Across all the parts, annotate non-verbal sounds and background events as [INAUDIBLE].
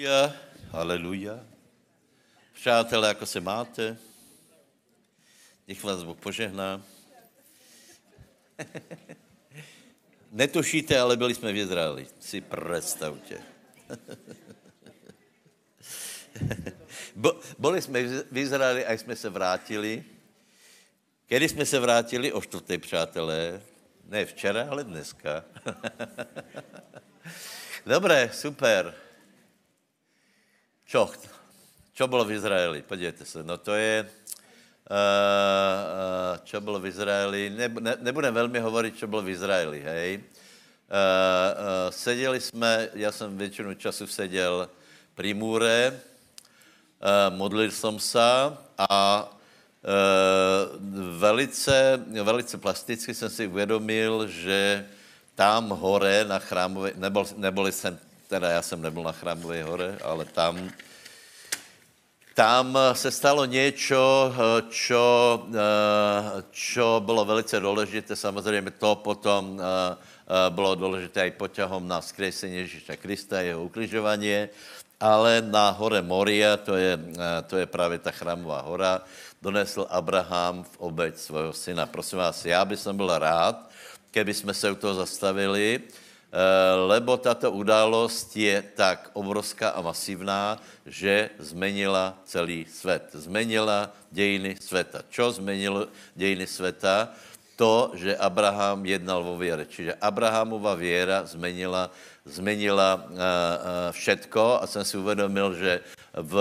Haleluja, haleluja. Přátelé, jako se máte? Nech vás Bůh požehná. [LAUGHS] Netušíte, ale byli jsme v Izraeli. Si představte. [LAUGHS] Byli jsme v Izraeli a jsme se vrátili. Kdy jsme se vrátili? O čtvrté, přátelé. Ne včera, ale dneska. [LAUGHS] Dobré, super. Čo? Čo bylo v Izraeli? Podívejte se, no to je, uh, uh, čo bylo v Izraeli, ne, ne, nebudem velmi hovorit, čo bylo v Izraeli, hej. Uh, uh, seděli jsme, já jsem většinu času seděl pri můre, uh, modlil jsem se a uh, velice, velice plasticky jsem si uvědomil, že tam hore na chrámové, neboli jsem teda já jsem nebyl na Chrámové hore, ale tam, tam se stalo něco, čo, čo bylo velice důležité. Samozřejmě to potom bylo důležité i poťahom na skresení Ježíša Krista, jeho ukrižování, ale na hore Moria, to je, to je právě ta chrámová hora, donesl Abraham v obeď svého syna. Prosím vás, já bych byl rád, keby jsme se u toho zastavili, Eh, lebo tato událost je tak obrovská a masivná, že zmenila celý svět. Zmenila dějiny světa. Čo zmenilo dějiny světa? To, že Abraham jednal vo věre. Čiže Abrahamova věra zmenila, zmenila uh, uh, všetko a jsem si uvědomil, že v,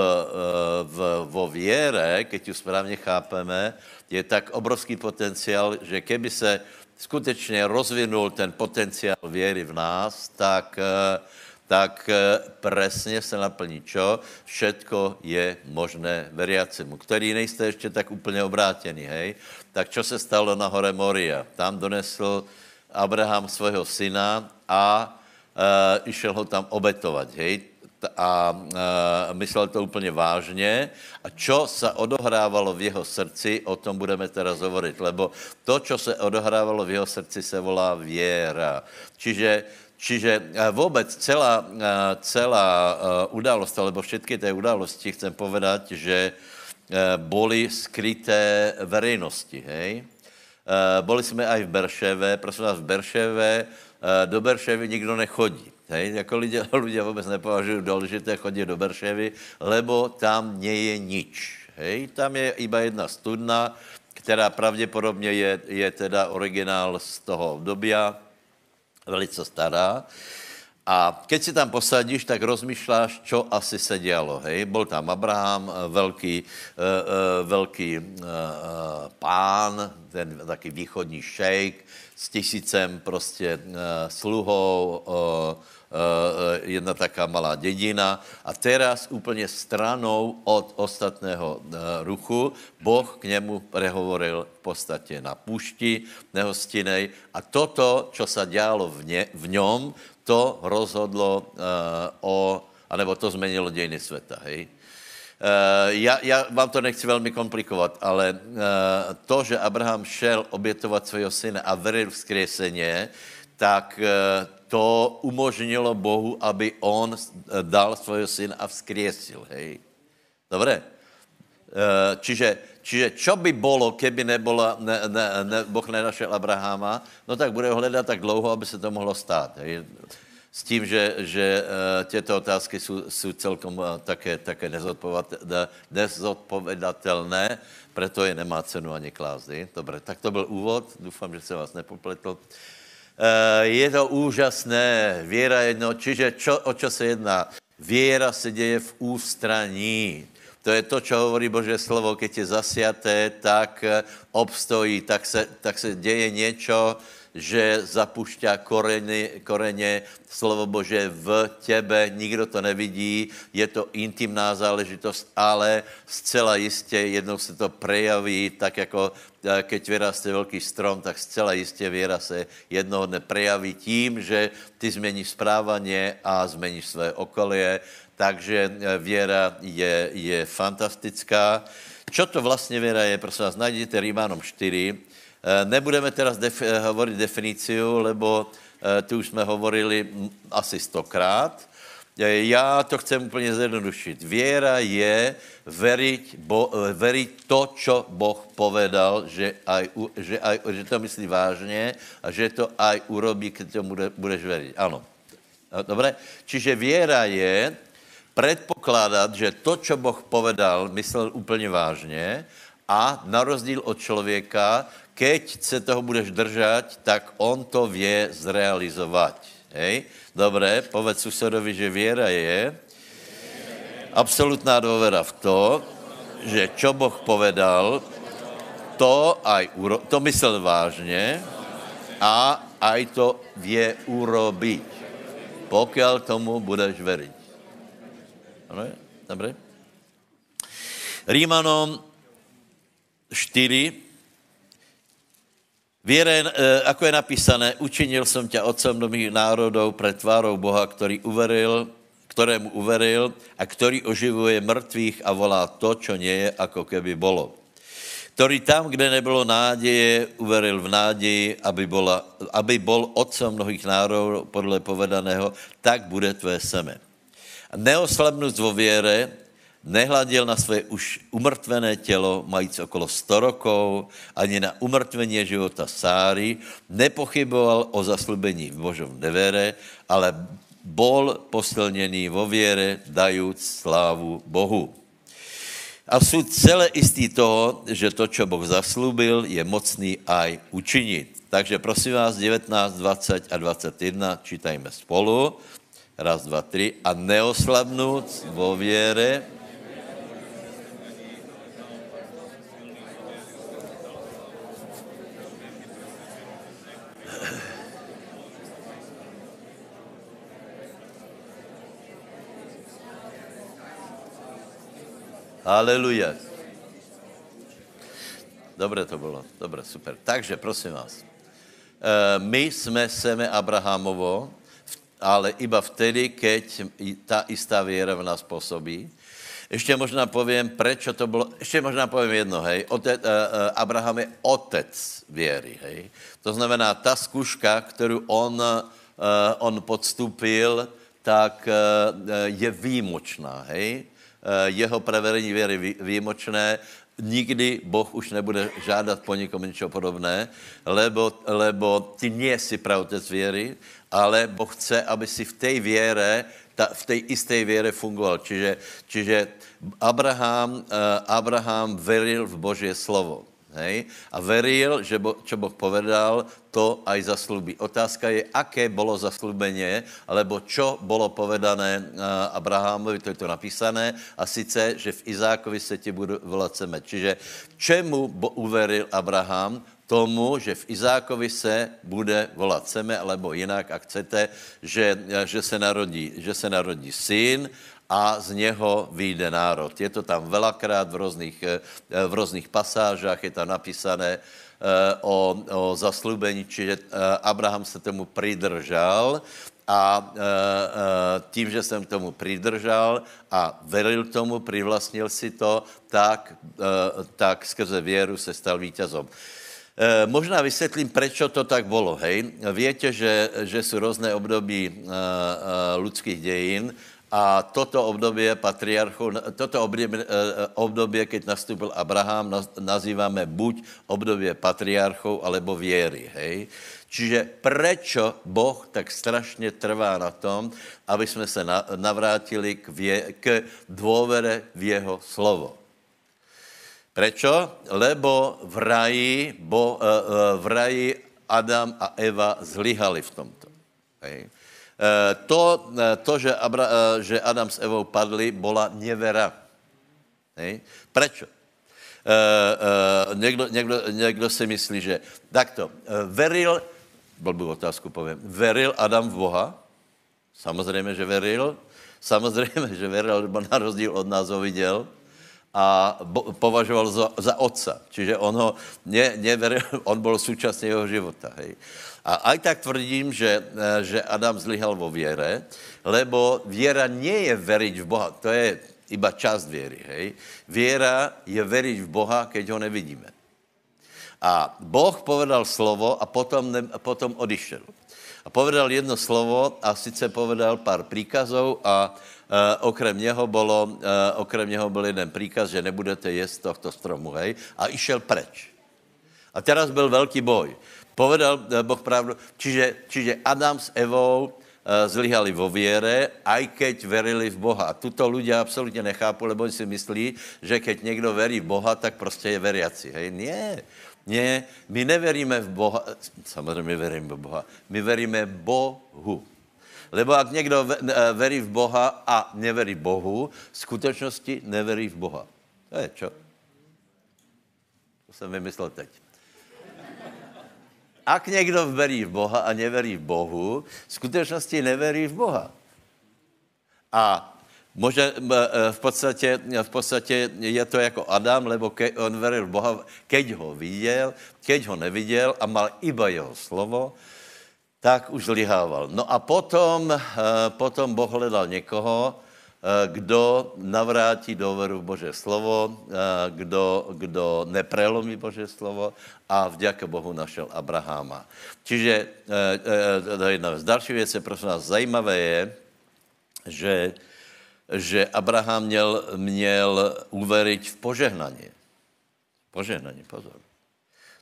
v, vo věre, keď ju správně chápeme, je tak obrovský potenciál, že keby se skutečně rozvinul ten potenciál věry v nás, tak, eh, tak eh, presně se naplní čo? Všetko je možné veriacemu, který nejste ještě tak úplně obrátěný, hej? Tak čo se stalo na hore Moria? Tam donesl Abraham svého syna a uh, išel ho tam obetovat, hej? A e, myslel to úplně vážně. A čo se odohrávalo v jeho srdci, o tom budeme teraz hovorit, lebo to, čo se odohrávalo v jeho srdci, se volá věra. Čiže Čiže vůbec celá, celá událost, alebo všetky té události, chcem povedať, že boli skryté verejnosti, hej? Boli jsme aj v Berševe, prosím vás, v Berševe, do Berševy nikdo nechodí. Hej, jako lidé, [LAUGHS] lidé vůbec nepovažují důležité chodit do Berševy, lebo tam nie je nič. Hej, tam je iba jedna studna, která pravděpodobně je, je teda originál z toho obdobia, velice stará. A keď si tam posadíš, tak rozmýšláš, čo asi se dělo. Hej? Byl tam Abraham, velký, uh, uh, velký uh, pán, ten taký východní šejk s tisícem prostě uh, sluhou, uh, Eh, jedna taká malá dědina a teraz úplně stranou od ostatného eh, ruchu Boh k němu prehovoril v podstatě na půšti nehostinej a toto, co se dělalo v, ně, v něm, to rozhodlo uh, o, anebo to změnilo dějiny světa, hej? Uh, já, já vám to nechci velmi komplikovat, ale uh, to, že Abraham šel obětovat svého syna a veril v skreseně, tak uh, to umožnilo Bohu, aby on dal svého syna a vzkriesil, hej. Dobré? Eh, čiže, čiže čo by bylo, keby nebola, ne, ne, ne, Boh nenašel Abraháma, no tak bude hledat tak dlouho, aby se to mohlo stát. Hej. S tím, že, že uh, těto otázky jsou, jsou celkom také, také nezodpovedatelné, proto je nemá cenu ani klást. Dobře, tak to byl úvod, doufám, že se vás nepopletl. Eh, je to úžasné. Věra jedno, čiže čo, o čo se jedná? Věra se děje v ústraní. To je to, čo hovorí Bože slovo, keď je zasiaté, tak eh, obstojí, tak se, tak se děje něco, že zapušťá koreně, koreně slovo Bože v těbe, nikdo to nevidí, je to intimná záležitost, ale zcela jistě jednou se to prejaví, tak jako eh, keď vyraste velký strom, tak zcela jistě věra se jednoho dne prejaví tím, že ty změníš správanie a změníš své okolie, takže eh, věra je, je fantastická. Čo to vlastně věra je, prosím vás, najděte Rímanom 4, Eh, nebudeme teraz def- eh, hovorit definiciu, lebo eh, tu už jsme hovorili asi stokrát. Já to chcem úplně zjednodušit. Věra je veriť, bo, veriť to, čo Boh povedal, že, aj, že, aj, že to myslí vážně a že to aj urobí, když to bude, budeš veriť. Ano. Dobre? Čiže věra je předpokládat, že to, čo Boh povedal, myslel úplně vážně a na rozdíl od člověka, keď se toho budeš držet, tak on to vě zrealizovat. Hej? Dobré, povedz susedovi, že věra je absolutná důvěra v to, že čo Boh povedal, to, aj uro, to myslel vážně a aj to vě urobiť, pokud tomu budeš veriť. Ano, dobré? Rímanom 4, Věra, je, eh, je napísané, učinil jsem tě otcem mnohých národů před tvárou Boha, který uveril, ktorému uveril a který oživuje mrtvých a volá to, čo nie je, ako keby bolo. Který tam, kde nebylo náděje, uveril v náději, aby, bola, aby bol otcem mnohých národů, podle povedaného, tak bude tvé seme. A neoslabnut vo věre, nehladil na své už umrtvené tělo, majíc okolo 100 rokov, ani na umrtvení života Sáry, nepochyboval o zaslubení v Božom nevere, ale bol posilněný vo věre, dajuc slávu Bohu. A jsou celé jistý toho, že to, co Boh zaslúbil, je mocný aj učinit. Takže prosím vás, 19, 20 a 21 čítajme spolu. Raz, dva, tři. A neoslabnout vo věre, Aleluja. Dobré to bylo, dobré, super. Takže, prosím vás, eh, my jsme seme Abrahamovo, ale iba vtedy, keď ta istá věra v nás působí. Ještě možná povím, proč to bylo, ještě možná povím jedno, hej, Ote, uh, uh, Abraham je otec věry, hej. To znamená, ta zkuška, kterou on, on podstupil, tak je výjimočná, hej. Eh, jeho prevedení věry výjimočné, nikdy Boh už nebude žádat po někom něco podobné, lebo, lebo ty nejsi pravotec věry, ale Boh chce, aby si v té věre, ta, v té isté věre fungoval. Čiže, čiže Abraham, uh, Abraham veril v Boží slovo. Hej? A veril, že bo, čo Boh povedal, to aj zaslubí. Otázka je, aké bylo zaslubenie, alebo čo bylo povedané Abrahamovi, to je to napísané, a sice, že v Izákovi se ti budu volat semet. Čiže čemu uveril Abraham? Tomu, že v Izákovi se bude volat seme, alebo jinak, ak chcete, že, že, se, narodí, že se narodí syn a z něho vyjde národ. Je to tam velakrát v různých, eh, v různých pasážách, je tam napísané eh, o, o zaslubení, čiže eh, Abraham se tomu pridržal a tím, že jsem tomu pridržal a veril tomu, privlastnil si to, tak, tak skrze věru se stal vítězom. Možná vysvětlím, proč to tak bylo. Víte, že, že jsou různé období lidských dějin a toto období patriarchu, toto období, eh, období, keď nastupil Abraham, nazýváme buď období patriarchov, alebo věry, hej. Čiže prečo Boh tak strašně trvá na tom, aby jsme se navrátili k, vě, k dôvere v jeho slovo. Prečo? Lebo v raji, bo, uh, v raji Adam a Eva zlyhali v tomto. Hej. Eh, to, eh, to že, Abra, eh, že Adam s Evou padli, byla nevera. Hej? Prečo? Někdo, někdo, někdo si myslí, že takto, uh, veril, blbou otázku povím, veril Adam v Boha? Samozřejmě, že veril. Samozřejmě, že veril, lebo na rozdíl od nás ho viděl a bo, považoval za, za otca. Čiže on ho ne, neveril, on byl součástí jeho života. Hej. A aj tak tvrdím, že, eh, že Adam zlyhal vo věre, lebo věra nie je veriť v Boha, to je iba část věry. Hej? Věra je veriť v Boha, keď ho nevidíme. A Boh povedal slovo a potom, ne, potom odišel. A povedal jedno slovo a sice povedal pár príkazov a okrem něho bylo, uh, okrem něho byl jeden příkaz, že nebudete jíst tohto stromu, hej? A išel preč. A teraz byl velký boj. Povedal uh, Boh pravdu. Čiže, čiže Adam s Evou zlyhali vo viere, aj keď verili v Boha. Tuto ľudia absolutně nechápu, lebo si myslí, že keď někdo verí v Boha, tak prostě je veriaci. Hej? Nie. Nie, my neveríme v Boha, samozřejmě veríme v Boha, my veríme Bohu. Lebo ak někdo eh, verí v Boha a neverí Bohu, v skutečnosti neverí v Boha. To je čo? To jsem vymyslel teď. Ak někdo verí v Boha a neverí v Bohu, v skutečnosti neverí v Boha. A Može, eh, v podstatě, v podstatě je to jako Adam, lebo ke, on veril Boha, keď ho viděl, keď ho neviděl a mal iba jeho slovo, tak už lihával. No a potom, eh, potom Boh hledal někoho, eh, kdo navrátí důvěru v Bože slovo, kdo, kdo neprelomí Bože slovo a vďaka Bohu našel Abraháma. Čiže to je jedna věc. Další věc je, prosím nás, zajímavé je, že že Abraham měl, měl uveriť v požehnání. Požehnání, pozor.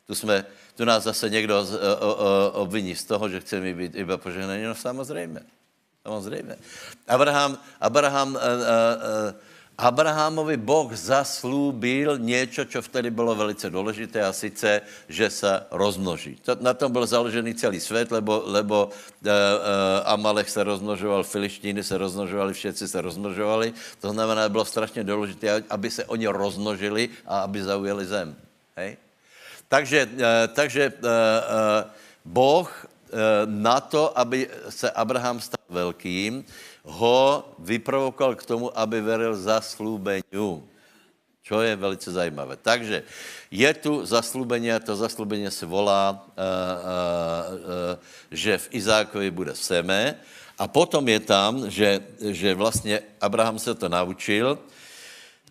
Tu, jsme, tu nás zase někdo o, obviní z toho, že chceme být iba požehnaní. No samozřejmě. Samozřejmě. Abraham, Abraham uh, uh, Abrahamovi Boh zaslúbil něco, co vtedy bylo velice důležité a sice, že se rozmnoží. To, na tom byl založený celý svět, lebo, lebo uh, uh, Amalek se rozmnožoval, Filištíny se rozmnožovali, všetci se rozmnožovali. To znamená, bylo strašně důležité, aby se oni rozmnožili a aby zaujali zem. Hej? Takže, uh, takže uh, uh, Boh na to, aby se Abraham stal velkým, ho vyprovokoval k tomu, aby veril zaslúbeniu. Čo je velice zajímavé. Takže je tu zaslúbení a to zaslúbení se volá, že v Izákovi bude seme. A potom je tam, že, že vlastně Abraham se to naučil,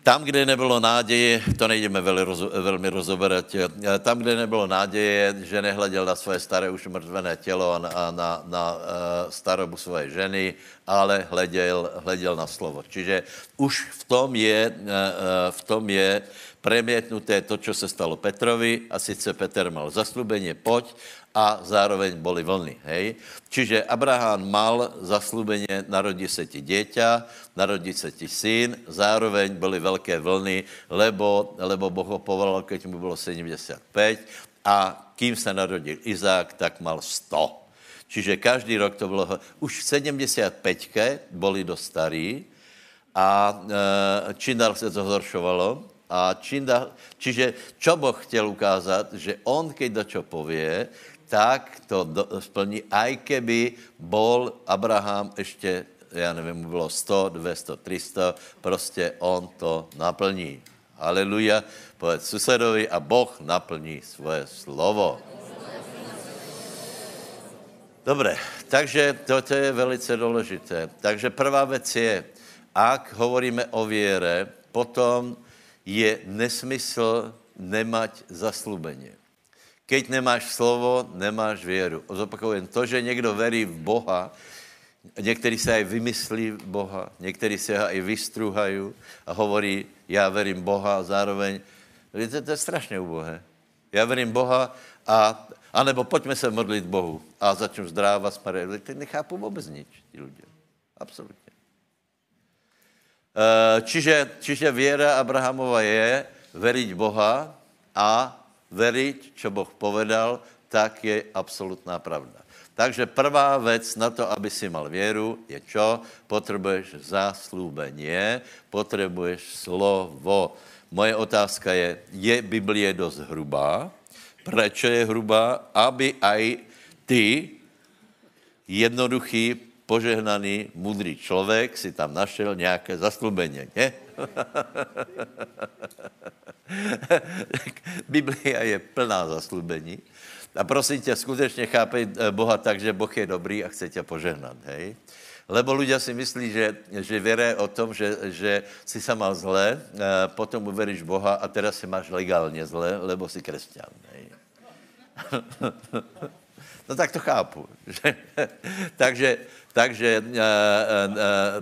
tam, kde nebylo náděje, to nejdeme velmi, rozo, velmi rozoberat, eh, tam, kde nebylo náděje, že nehleděl na svoje staré už mrtvené tělo a na, na, na uh, starobu své ženy, ale hleděl, hleděl na slovo. Čiže už v tom je, uh, v tom je premietnuté to, co se stalo Petrovi, a sice Petr mal zaslubení, pojď, a zároveň boli vlny. Hej? Čiže Abraham mal zaslúbenie, narodí se ti dieťa, narodí se ti syn, zároveň byly velké vlny, lebo, lebo Boh ho povolal, keď mu bylo 75 a kým se narodil Izák, tak mal 100. Čiže každý rok to bylo, už v 75 boli do starí a e, čím dál se to zhoršovalo, a čím dál, čiže čo Boh chtěl ukázat, že on, keď do čo povie, tak to do, splní, aj keby bol Abraham ještě, já nevím, bylo 100, 200, 300, prostě on to naplní. Aleluja, povedz susedovi a Boh naplní svoje slovo. Dobré, takže toto je velice důležité. Takže prvá věc je, ak hovoríme o věre, potom je nesmysl nemať zaslubení. Keď nemáš slovo, nemáš věru. Zopakujem, to, že někdo verí v Boha, někteří se aj vymyslí Boha, někteří se aj vystruhají a hovorí, já verím Boha a zároveň, víte, to je strašně ubohé. Já verím Boha a, anebo pojďme se modlit Bohu a začnu zdrávat, sparit. Ty nechápu vůbec nič, ti lidé. Absolutně. Eh, čiže, čiže věra Abrahamova je veriť Boha a veriť, čo Boh povedal, tak je absolutná pravda. Takže prvá věc na to, aby si mal věru, je čo? Potřebuješ zaslúbenie, potřebuješ slovo. Moje otázka je, je Biblie dost hrubá? Proč je hrubá? Aby aj ty, jednoduchý, požehnaný, mudrý člověk, si tam našel nějaké zaslúbení, ne? [LAUGHS] Biblia je plná zaslubení. A prosím tě, skutečně chápej eh, Boha tak, že Boh je dobrý a chce tě požehnat, hej? Lebo ľudia si myslí, že, že věre o tom, že, že si sa mal zle, eh, potom uveríš Boha a teraz se máš legálně zle, lebo si křesťan. [LAUGHS] No tak to chápu. [LAUGHS] takže takže uh, uh,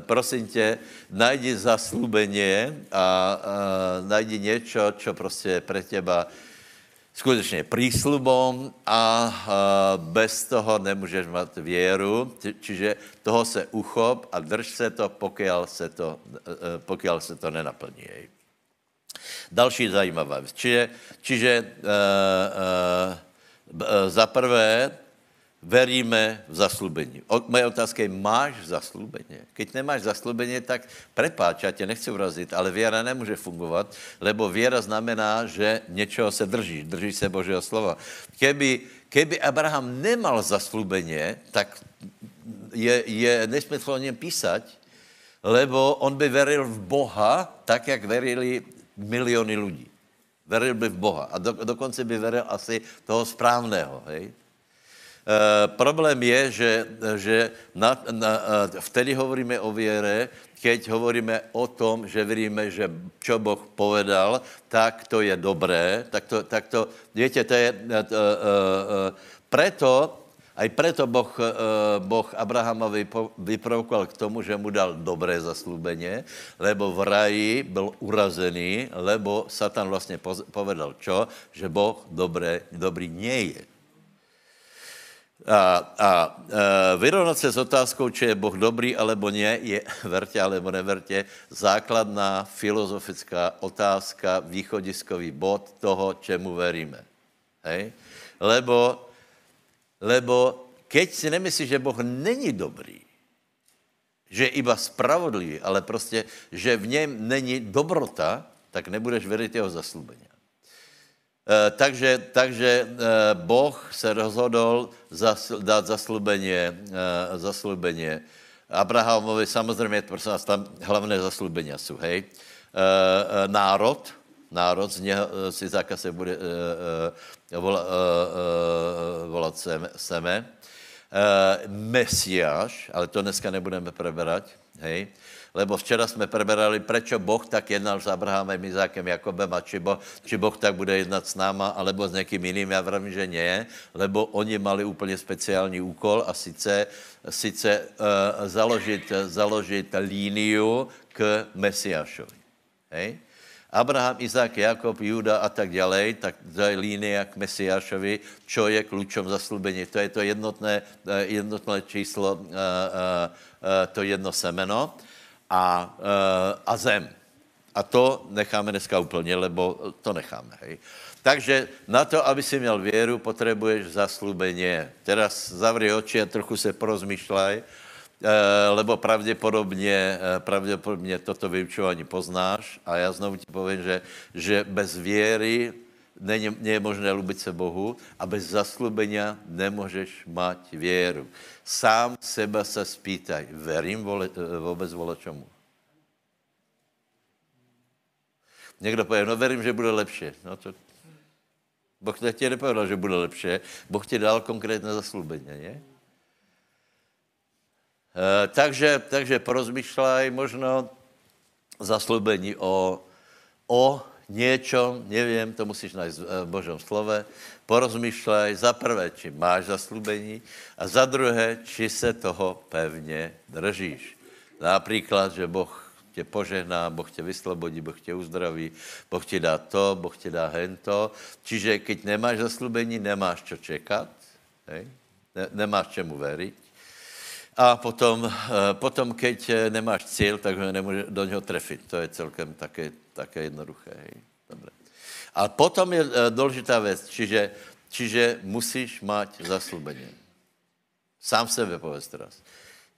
prosím tě, najdi zaslúbenie a uh, najdi něco, co prostě pre těba skutečně prísľubom a bez toho nemůžeš mít věru, čiže toho se uchop a drž se to, pokud se to, pokud se to nenaplní. Další zajímavá věc. Čiže, čiže uh, uh, za prvé, veríme v zaslubení. Moje otázka je, máš zaslubení? Keď nemáš zaslubení, tak prepáč, já tě nechci urazit, ale věra nemůže fungovat, lebo věra znamená, že něčeho se držíš, držíš se Božího slova. Keby, keby Abraham nemal zaslubení, tak je, je nesmysl o něm písať, lebo on by veril v Boha, tak, jak verili miliony lidí. Veril by v Boha. A do, dokonce by veril asi toho správného. Hej? E, problém je, že, že na, na, eh, vtedy hovoríme o věre, keď hovoríme o tom, že veríme, že čo Boh povedal, tak to je dobré, tak to, tak to viete, to je, uh, uh, uh, preto, aj preto boh, boh Abrahamovi vyprovokoval k tomu, že mu dal dobré zaslúbenie, lebo v raji byl urazený, lebo Satan vlastně povedal čo? Že Boh dobré, dobrý nie je. A, a e, vyrovnat se s otázkou, či je Boh dobrý alebo ne, je [LAUGHS] vrtě alebo nevrtě, základná filozofická otázka, východiskový bod toho, čemu veríme. Hej? Lebo, lebo keď si nemyslíš, že Boh není dobrý, že je iba spravodlivý, ale prostě, že v něm není dobrota, tak nebudeš věřit jeho zaslubení. Eh, takže, takže eh, Boh se rozhodl dát zaslubeně, eh, zaslubeně Abrahamovi, samozřejmě, prosím vás, tam hlavné zaslubení jsou, hej. Národ, národ, z něho si zákaz se bude volat, volat seme. Mesiáš, ale to dneska nebudeme preberať, hej lebo včera jsme preberali, prečo Boh tak jednal s Abrahamem, Izákem, Jakobem a či boh, či boh tak bude jednat s náma, alebo s někým jiným, já vravím, že ne, lebo oni mali úplně speciální úkol a sice, sice uh, založit, založit líniu k Mesiášovi. Hej? Abraham, Izák, Jakob, Juda a tak dále, tak línia k Mesiášovi, čo je klučom zaslubení. To je to jednotné, eh, jednotné číslo, eh, to jedno semeno a, eh, a zem. A to necháme dneska úplně, lebo to necháme. Hej. Takže na to, aby si měl věru, potřebuješ zaslubení. Teraz zavři oči a trochu se porozmýšlej, eh, lebo pravděpodobně, eh, pravděpodobně toto vyučování poznáš a já znovu ti povím, že, že bez věry není, není možné lubit se Bohu a bez zaslubenia nemůžeš mať věru. Sám seba se spýtaj, verím vole, vůbec vole čemu? Někdo pově, no verím, že bude lepší. No to... Boh ti nepovedal, že bude lepší. Boh ti dal konkrétné zaslubení, ne? E, takže, takže porozmýšlej možno zaslubení o, o něčem, nevím, to musíš najít v Božom slove, porozmýšlej za prvé, či máš zaslubení a za druhé, či se toho pevně držíš. Například, že Boh tě požehná, Boh tě vyslobodí, Boh tě uzdraví, Boh ti dá to, Boh ti dá hento. Čiže keď nemáš zaslubení, nemáš čo čekat, hej? Ne, nemáš čemu veriť. A potom, eh, potom, keď nemáš cíl, tak ho nemůže do něho trefit. To je celkem také také jednoduché. Dobre. A potom je e, důležitá věc, čiže, čiže musíš mať zaslubení. Sám sebe povedz teraz.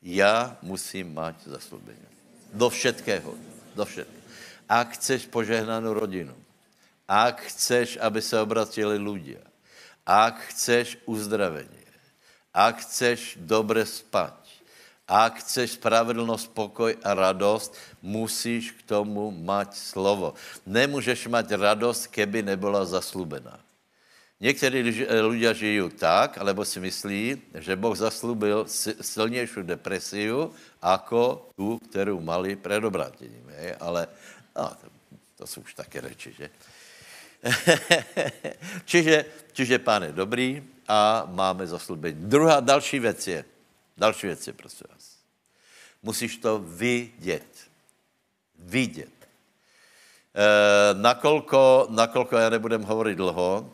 Já musím mať zaslubení. Do všetkého. Do všetkého. Ak chceš požehnanou rodinu, ak chceš, aby se obratili ľudia, ak chceš uzdravení, ak chceš dobre spať, a chceš spravedlnost, pokoj a radost, musíš k tomu mať slovo. Nemůžeš mať radost, keby nebyla zaslubená. Někteří lidé žijí tak, alebo si myslí, že Boh zaslubil silnější depresiu, jako tu, kterou mali před obrátěním. Ale no, to, to jsou už také reči, že? [LAUGHS] čiže, čiže pán je dobrý a máme zaslubení. Druhá, další věc je, další věc je, prosím vás. Musíš to vidět. Vidět. E, nakolko, nakolko já nebudem hovorit dlouho,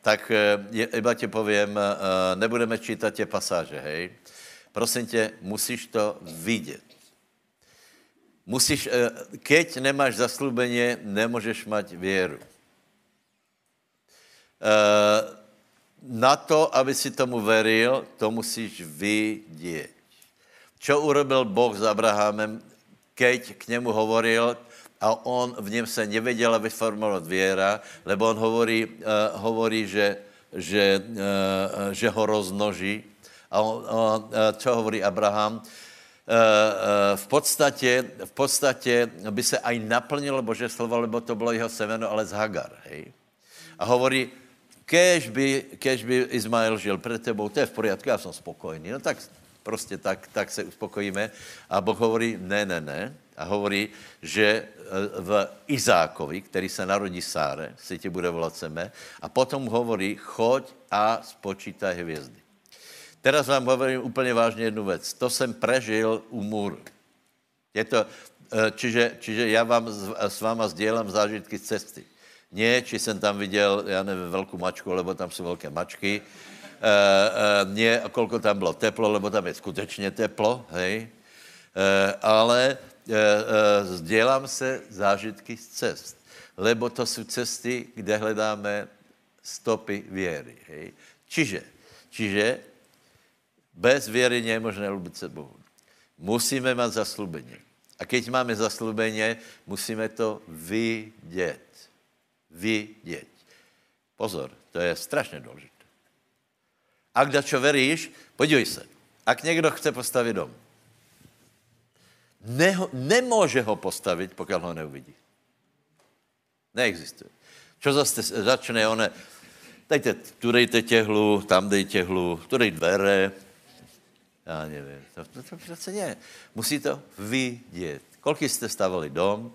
tak je, iba ti povím, e, nebudeme čítat tě pasáže, hej. Prosím tě, musíš to vidět. Musíš, keď nemáš zaslúbenie, nemůžeš mať věru. E, na to, aby si tomu veril, to musíš vidět. Čo urobil Boh s Abrahamem, keď k němu hovoril a on v něm se nevěděl vyformulovat věra, lebo on hovorí, uh, hovorí že, že, uh, že ho roznoží. A on, uh, čo hovorí Abraham? V podstatě, v podstatě by se aj naplnilo Bože slovo, lebo to bylo jeho semeno, ale z Hagar. Hej? A hovorí, kež by, kež by Izmael žil před tebou, to je v poriadku, já jsem spokojný. No tak prostě tak, tak se uspokojíme. A Boh hovorí, ne, ne, ne. A hovorí, že e, v Izákovi, který se narodí Sáre, si ti bude volat seme, a potom hovorí, choď a spočítaj hvězdy. Teraz vám hovorím úplně vážně jednu věc. To jsem prežil u můru. Je to, e, čiže, čiže já vám s váma sdělám zážitky z cesty. Ne, či jsem tam viděl, já nevím, velkou mačku, lebo tam jsou velké mačky. E, e, ne, kolko tam bylo teplo, lebo tam je skutečně teplo, hej. E, ale e, e, sdělám se zážitky z cest. Lebo to jsou cesty, kde hledáme stopy věry, hej. Čiže, čiže bez věry je možné lubit se Bohu. Musíme mít zaslubení. A keď máme zaslubení, musíme to vidět vidět. Pozor, to je strašně důležité. A kdo čo veríš, podívej se. Ak někdo chce postavit dom, neho, nemůže ho postavit, pokud ho neuvidí. Neexistuje. Čo zase začne one, dejte, tu dejte těhlu, tam dej těhlu, tu dej dvere, já nevím, to, to, to přece ne. Musí to vidět. Kolik jste stavili dom,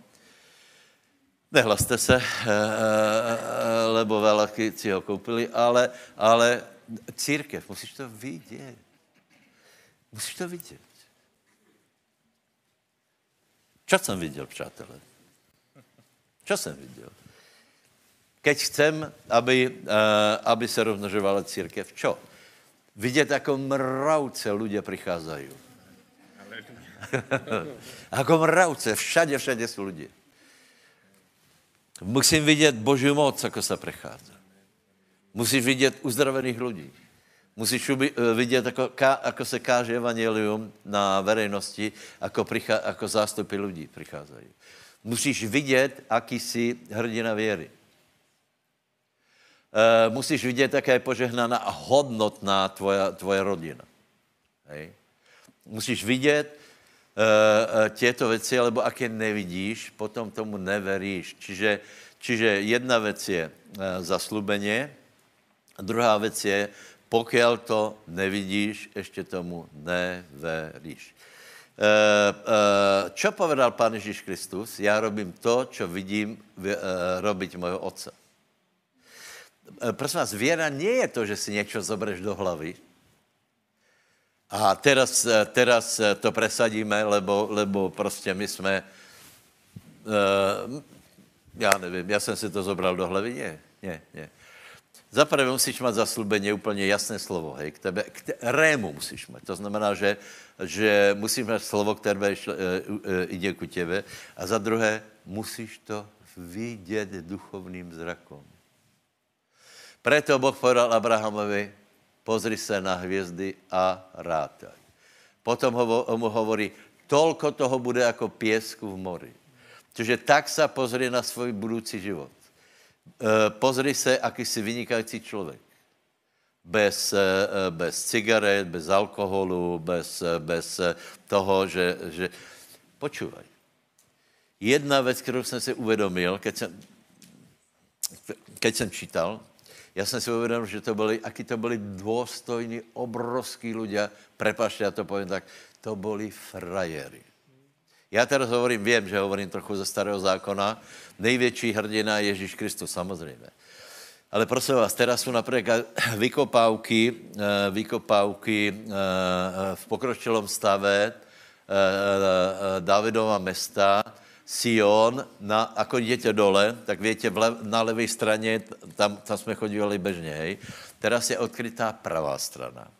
Nehlaste se, eh, eh, eh, lebo velaky si ho koupili, ale, ale církev, musíš to vidět. Musíš to vidět. Co jsem viděl, přátelé? Co jsem viděl? Keď chcem, aby, aby se rozmnožovala církev, čo? Vidět, jako mravce lidé přicházají. [LAUGHS] jako mravce, všade, všade jsou lidi. Musím vidět Boží moc, jako se prechází. Musíš vidět uzdravených lidí. Musíš eh, vidět, jako, jako se káže evangelium na verejnosti, jako, prichá, jako zástupy lidí přicházejí. Musíš vidět, aký jsi hrdina věry. E, musíš vidět, jaká je požehnaná a hodnotná tvoja, tvoje rodina. Hej. Musíš vidět, uh, těto věci, alebo ak je nevidíš, potom tomu neveríš. Čiže, čiže jedna věc je uh, zaslubeně, druhá věc je, pokud to nevidíš, ještě tomu neveríš. Uh, čo povedal Pán Ježíš Kristus? Já robím to, čo vidím uh, robiť mojho otce. Uh, prosím vás, věra nie je to, že si něco zobereš do hlavy, a teraz, eh, teraz eh, to presadíme, lebo, lebo prostě my jsme, uh, já nevím, já jsem si to zobral do hlavy, ne, ne, ne. Zaprvé musíš mít zaslubení úplně jasné slovo, hej, k tebe, k te, rému musíš mít. To znamená, že, že musíš mít slovo, které jde ku těbe. A za druhé, musíš to vidět duchovným zrakom. Preto Boh povedal Abrahamovi, pozri se na hvězdy a rátaj. Potom ho, mu hovorí, tolko toho bude jako pěsku v mori. Čiže tak se pozri na svůj budoucí život. E, pozri se, aký jsi vynikající člověk. Bez, e, bez cigaret, bez alkoholu, bez, bez toho, že, že... Počúvaj. Jedna věc, kterou jsem si uvědomil, keď jsem, keď jsem čítal, já jsem si uvědomil, že to byli, aký to byli důstojní, obrovský ľudia, prepašte, já to povím tak, to byli frajery. Já teraz hovorím, vím, že hovorím trochu ze starého zákona. Největší hrdina je Ježíš Kristus, samozřejmě. Ale prosím vás, teraz jsou například vykopávky, eh, vykopávky eh, v pokročilom stave Davidova mesta, Sion, na, ako jdete dole, tak větě, vle, na levé straně, tam, tam jsme chodívali bežně, hej. Teraz je odkrytá pravá strana.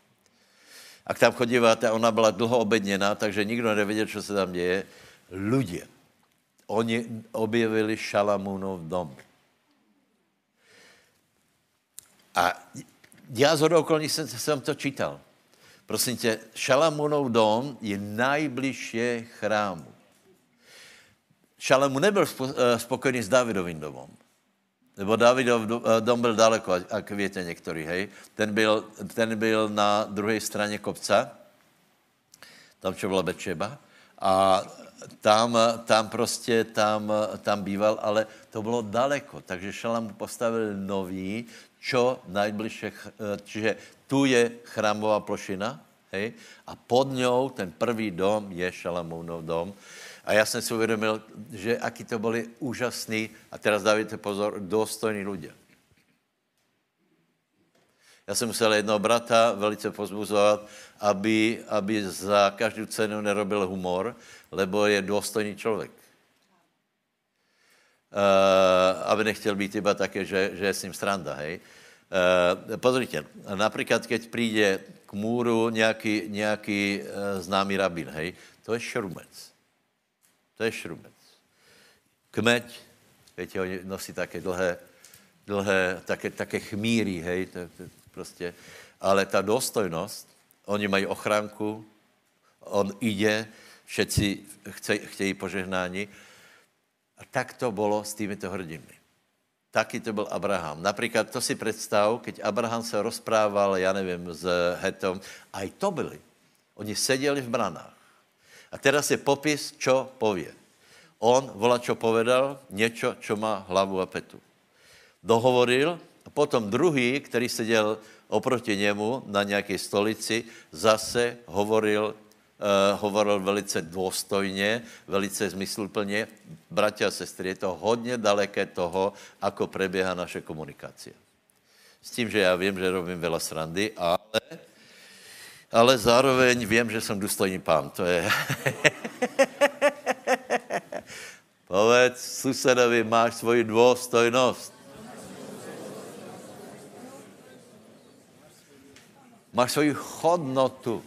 A tam chodíváte, ona byla dlouho obedněná, takže nikdo nevěděl, co se tam děje. Lidé. Oni objevili Šalamúnov dom. A já z okolní jsem, jsem to čítal. Prosím tě, Šalamúnov dom je nejbližší chrámu. Šalamu nebyl eh, spokojený s Davidovým domem. Nebo Davidov eh, dom byl daleko, jak víte některý, hej. Ten byl, ten byl na druhé straně kopce, tam, čo byla Bečeba. A tam, tam prostě, tam, tam býval, ale to bylo daleko. Takže Šalam postavil nový, čo najbližšie, eh, čiže tu je chrámová plošina, hej, a pod ňou ten prvý dom je Šalamúnov dom. A já jsem si uvědomil, že aký to byli úžasní, a teraz dávajte pozor, důstojní lidé. Já jsem musel jednoho brata velice pozbuzovat, aby, aby za každou cenu nerobil humor, lebo je důstojný člověk. Uh, aby nechtěl být iba také, že, že je s ním stranda, hej. Uh, pozrite, například, keď přijde k můru nějaký, nějaký uh, známý rabín, hej, to je šrumec. To je šrubec. Kmeď, víte, oni nosí také dlhé, dlhé také, také chmíry, hej, to, to, prostě. Ale ta důstojnost, oni mají ochránku, on ide, všetci chce, chtějí požehnání. A tak to bylo s týmito hrdinmi. Taky to byl Abraham. Například to si představ, keď Abraham se rozprával, já nevím, s Hetom, a i to byli. Oni seděli v branách. A teraz je popis, čo pově. On volá, čo povedal, něco, čo má hlavu a petu. Dohovoril, a potom druhý, který seděl oproti němu na nějaké stolici, zase hovoril, uh, hovoril velice důstojně, velice zmysluplně. Bratia a sestry, je to hodně daleké toho, ako preběhá naše komunikace. S tím, že já vím, že robím veľa srandy, ale ale zároveň vím, že jsem důstojný pán. To je... [LAUGHS] Povedz susedovi, máš svoji důstojnost. Máš svoji hodnotu.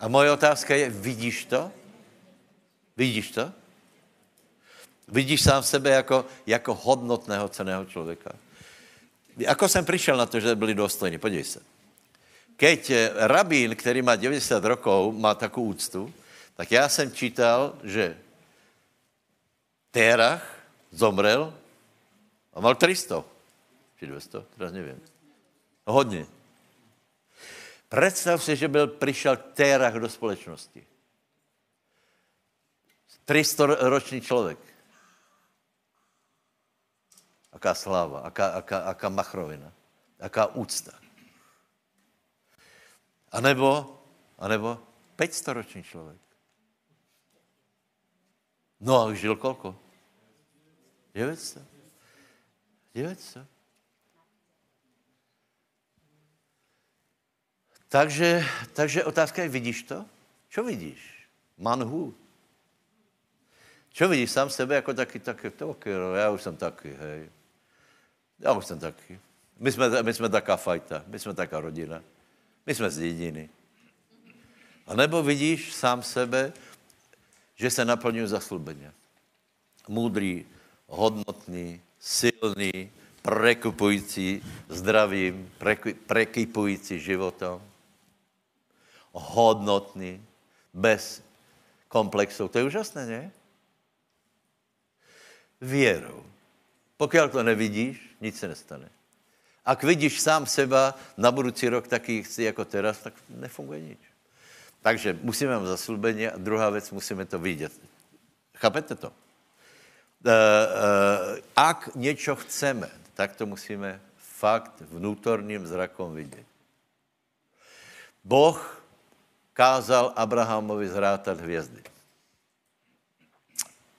A moje otázka je, vidíš to? Vidíš to? Vidíš sám sebe jako, jako hodnotného ceného člověka? Ako jsem přišel na to, že byli důstojní? Podívej se keď eh, rabín, který má 90 rokov, má takovou úctu, tak já jsem čítal, že Terach zomrel a mal 300. Či 200, teraz nevím. Hodně. Představ si, že byl, přišel Terach do společnosti. 300 ročný člověk. Aká sláva, aká, aká, aká machrovina, aká úcta. A nebo, a nebo 500 roční člověk. No a žil kolko? 900. 900. Takže, takže otázka je, vidíš to? Co vidíš? Manhu. Co vidíš sám sebe jako taky, taky, taky, no, já už jsem taky, hej. Já už jsem taky. My jsme, my jsme taká fajta, my jsme taká rodina. My jsme z dědiny. A nebo vidíš sám sebe, že se naplňují zaslubeně. Můdrý, hodnotný, silný, prekupující zdravím, prekypující životem, hodnotný, bez komplexů. To je úžasné, ne? Věrou. Pokud to nevidíš, nic se nestane. Ak vidíš sám seba na budoucí rok taky chci jako teraz, tak nefunguje nič. Takže musíme mít zaslubení a druhá věc, musíme to vidět. Chápete to? E, e, ak něco chceme, tak to musíme fakt vnútorným zrakom vidět. Boh kázal Abrahamovi zrátat hvězdy.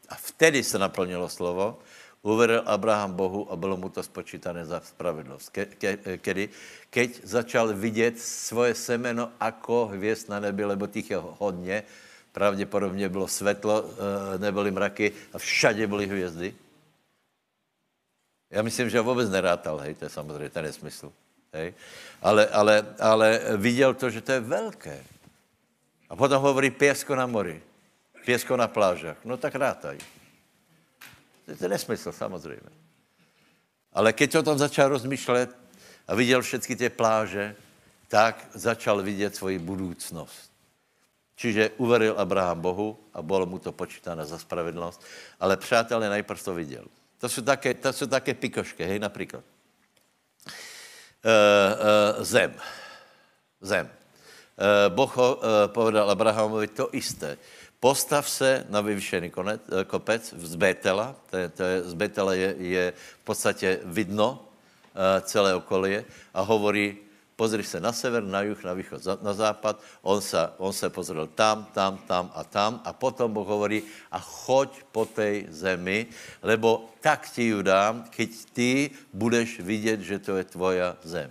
A vtedy se naplnilo slovo, uvedl Abraham Bohu a bylo mu to spočítané za spravedlnost. Ke, ke, kedy? Keď začal vidět svoje semeno jako hvězd na nebi, lebo těch je hodně, pravděpodobně bylo světlo, eh, nebyly mraky a všade byly hvězdy. Já myslím, že vůbec nerátal, hej, to je samozřejmě ten nesmysl. Hej. Ale, ale, ale viděl to, že to je velké. A potom hovorí pěsko na mori, pěsko na plážách. No tak rátaj. To je nesmysl, samozřejmě. Ale keď o tom začal rozmýšlet a viděl všechny ty pláže, tak začal vidět svoji budoucnost. Čiže uveril Abraham Bohu a bylo mu to počítáno za spravedlnost. Ale přátelé, najprv to viděl. To jsou také, to jsou také pikošky, hej, například. Uh, uh, zem. Zem. Uh, boh uh, povedal Abrahamovi to isté. Postav se na vyvyšený konec, uh, kopec z Betela, to je, to je, z Betela je, je v podstatě vidno uh, celé okolie a hovorí, pozri se na sever, na jih, na východ, na západ, on se, on se pozrel tam, tam, tam a tam a potom Boh hovorí a choď po té zemi, lebo tak ti ju dám, keď ty budeš vidět, že to je tvoja zem.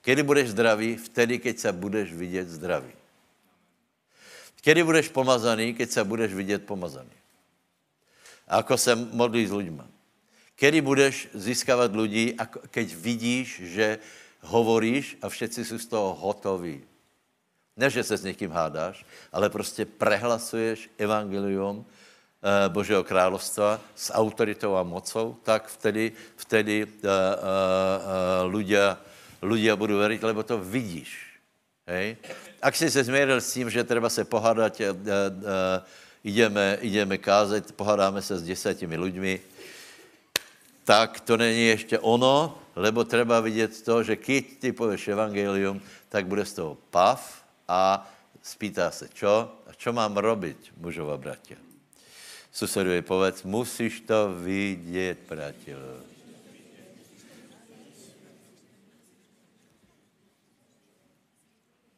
Kedy budeš zdravý? Vtedy, keď se budeš vidět zdravý. Kedy budeš pomazaný? Keď se budeš vidět pomazaný. Ako se modlí s lidmi. Kedy budeš získávat lidi, keď vidíš, že hovoríš a všetci jsou z toho hotoví. Ne, že se s někým hádáš, ale prostě prehlasuješ evangelium eh, Božího královstva s autoritou a mocou, tak vtedy, vtedy uh, uh, uh, ľudia, ľudia budou věřit, lebo to vidíš. Hej? Ak jsi se změril s tím, že třeba se pohádat, uh, uh, ideme, ideme kázat, pohádáme se s desátimi lidmi, tak to není ještě ono, lebo treba vidět to, že když ty pověš evangelium, tak bude z toho pav a spýtá se, čo? A čo mám robiť, mužova bratia? Susedovi povedz, musíš to vidět, bratia.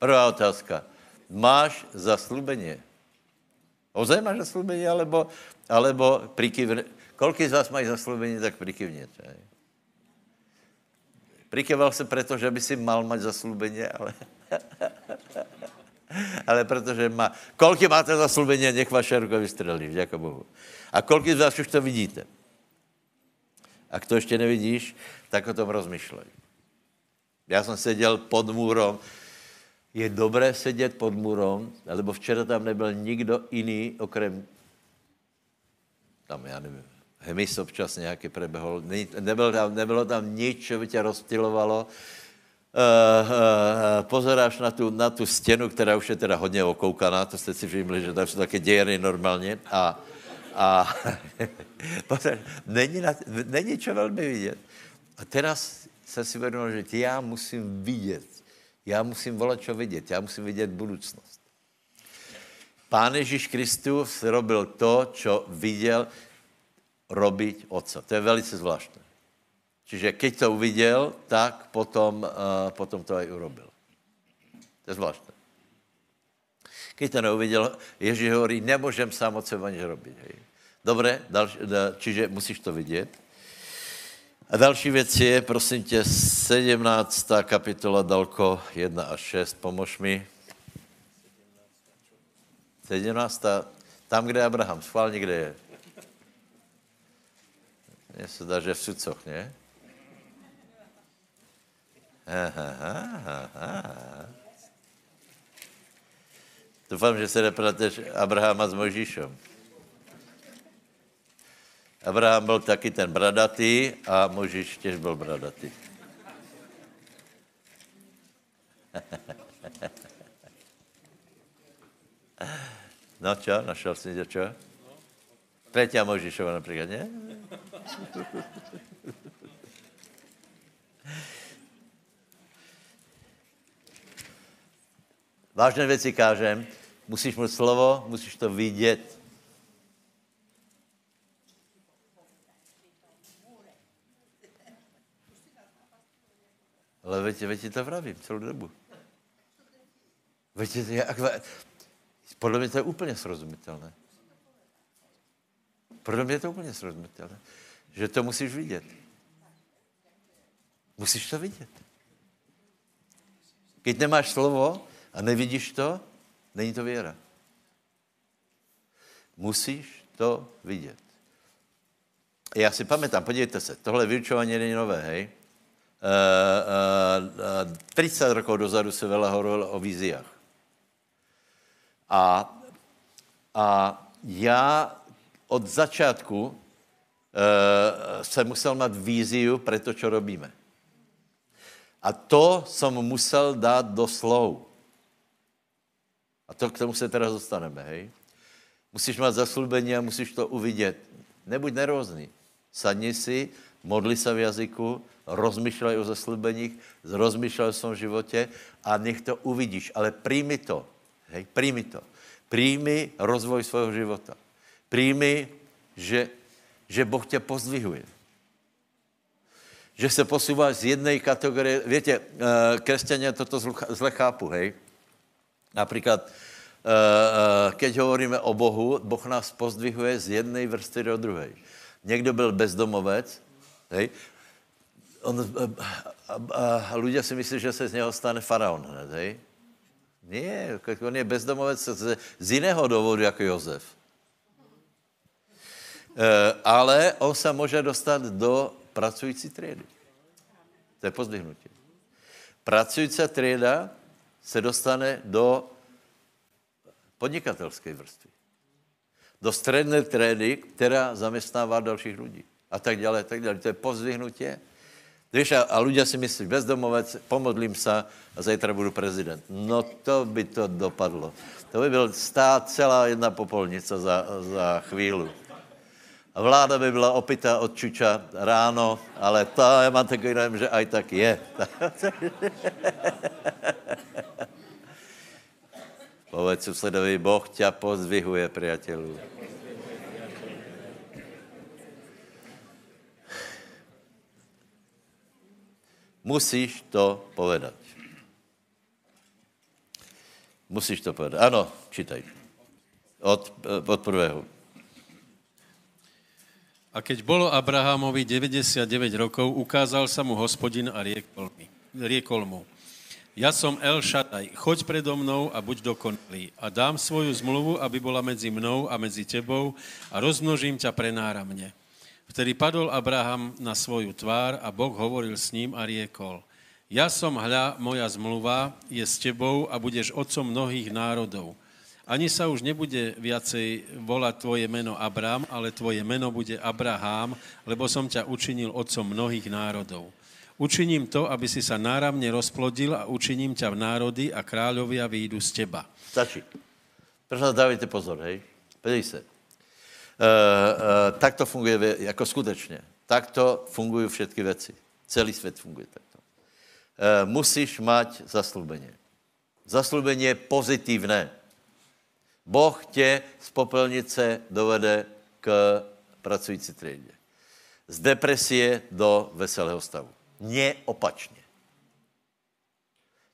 Prvá otázka. Máš zaslubení? Ozaj máš zaslubení, alebo, alebo prikyvne... Kolik z vás mají zaslubení, tak prikyvněte. Prikyval se proto, že by si mal mať zaslubení, ale... [LAUGHS] ale protože má... Kolik máte zaslubení, nech vaše ruka vystřelí, vďaka Bohu. A kolik z vás už to vidíte? A kdo ještě nevidíš, tak o tom rozmýšlej. Já jsem seděl pod můrom. Je dobré sedět pod můrom, alebo včera tam nebyl nikdo jiný, okrem tam, já nevím, hmyz občas nějaký prebehol. Nebylo tam, nebylo tam nic, co by tě rozptilovalo. Uh, uh, pozeráš na tu, na tu stěnu, která už je teda hodně okoukaná, to jste si všimli, že tam jsou také dějery normálně a, a [LAUGHS] není, na, není čo velmi vidět. A teraz jsem si uvědomil, že já musím vidět, já musím volat čo vidět, já musím vidět budoucnost. Pán Ježíš Kristus robil to, co viděl, robiť otca. To je velice zvláštné. Čiže keď to uviděl, tak potom, uh, potom to aj urobil. To je zvláštné. Keď to neuviděl, Ježíš hovorí, nemůžem sám od sebe nic robit. Hej. Dobré, další, čiže musíš to vidět. A další věc je, prosím tě, 17. kapitola Dalko 1 až 6, pomož mi. 17. Tam, kde je Abraham, schválně, kde je. Mně se dá, že v sucoch, ne? Doufám, že se nepleteš Abrahama s Možíšem. Abraham byl taky ten bradatý a Možíš těž byl bradatý. [LAUGHS] No čo, našel jsi čo? Peťa Možíšova například, ne? [LAUGHS] Vážné věci kážem, musíš mít slovo, musíš to vidět. Ale veď, veď to vravím celou dobu. Veď, jak, podle mě to je úplně srozumitelné. Pro mě je to úplně srozumitelné. Že to musíš vidět. Musíš to vidět. Když nemáš slovo a nevidíš to, není to věra. Musíš to vidět. Já si pamatám, podívejte se, tohle vyučování není nové, hej? Uh, uh, 30 rokov dozadu se veľa hovorilo o víziách. A, a já od začátku uh, jsem musel mít víziu pro to, co robíme. A to jsem musel dát do slov. A to k tomu se teda dostaneme, hej? Musíš mít zaslubení a musíš to uvidět. Nebuď nervózní. Sadni si, modli se v jazyku, rozmýšlej o zaslúbeních, rozmýšlej o svém životě a nech to uvidíš. Ale přijmi to. Hej, přijmi to. Přijmi rozvoj svého života. Přijmi, že, že Boh tě pozdvihuje. Že se posouváš z jedné kategorie. Víte, eh, křesťané toto zle chápu, hej. Například, eh, eh, keď hovoríme o Bohu, Boh nás pozdvihuje z jedné vrstvy do druhé. Někdo byl bezdomovec, hej, on, a, a, a ľudia si myslí, že se z něho stane faraon hned, hej? Nie, on je bezdomovec z, z jiného důvodu jako Jozef. E, ale on se může dostat do pracující třídy. To je pozdvihnutí. Pracující třída se dostane do podnikatelské vrstvy do středné trédy, která zaměstnává dalších lidí. A tak dále, tak dále. To je pozdvihnutě. Víš, a, a ľudia si myslí, bezdomovec, pomodlím se a zítra budu prezident. No to by to dopadlo. To by byl stát celá jedna popolnice za, za chvíli. Vláda by byla opitá od Čuča ráno, ale to já mám takový dojem, že aj tak je. [LAUGHS] Povedz susedovi, Boh tě pozdvihuje, priateľu. Musíš to povedat. Musíš to povedat. Ano, čítaj. Od, od prvého. A keď bolo Abrahamovi 99 rokov, ukázal sa mu hospodin a riekol, mi, riekol mu, ja som El Shaddai, choď predo mnou a buď dokonalý a dám svoju zmluvu, aby bola medzi mnou a medzi tebou a rozmnožím ťa prenáramne. Vtedy padol Abraham na svoju tvár a Boh hovoril s ním a riekol, ja som hľa, moja zmluva je s tebou a budeš otcom mnohých národov. Ani sa už nebude viacej volať tvoje meno Abraham, ale tvoje meno bude Abraham, lebo som ťa učinil otcom mnohých národov. Učiním to, aby si sa náramne rozplodil a učiním ťa v národy a kráľovia výjdu z teba. Stačí. Prosím vás, dávajte pozor, hej. Podívej se. Uh, uh, tak to funguje jako skutečně. Takto fungují všetky věci. Celý svět funguje takto. Uh, musíš mať zaslubení. Zaslubení je pozitivné. Boh tě z popelnice dovede k pracující třídě. Z depresie do veselého stavu. Nie opačně.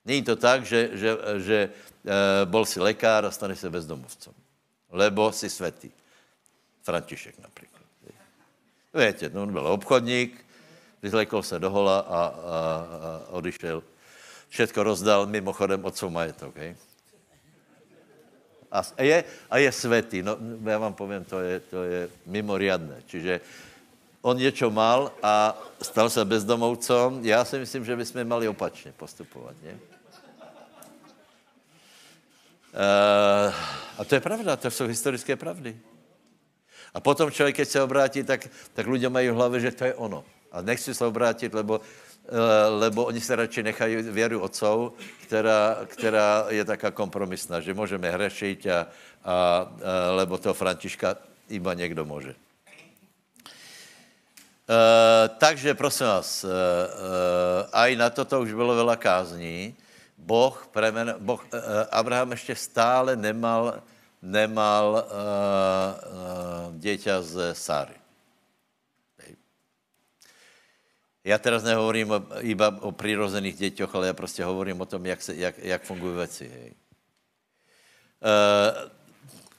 Není to tak, že, že, že e, bol si lekár a stane se bezdomovcom. Lebo si svetý. František například. Víte, no, on byl obchodník, vyzlekl se do hola a, a, a odišel. Všetko rozdal mimochodem otcov majetok. Hej? A je, a je svetý. No, já vám povím, to je, to je mimoriadné. Čiže on něco mal a stal se bezdomovcom. Já si myslím, že bychom mali opačně postupovat. Ne? Uh, a to je pravda, to jsou historické pravdy. A potom člověk, když se obrátí, tak, tak lidé mají v hlavě, že to je ono. A nechci se obrátit, lebo, uh, lebo oni se radši nechají věru otcov, která, která je taká kompromisná, že můžeme hrešit, a, a, a, lebo to Františka iba někdo může. Uh, takže prosím vás, uh, uh, aj na toto už bylo veľa kázní. Boh, premen, boh uh, Abraham ještě stále nemal, nemal uh, uh, děťa z Sáry. Já teraz nehovorím iba o přirozených děťoch, ale já prostě hovorím o tom, jak, se, jak, jak fungují věci. Uh,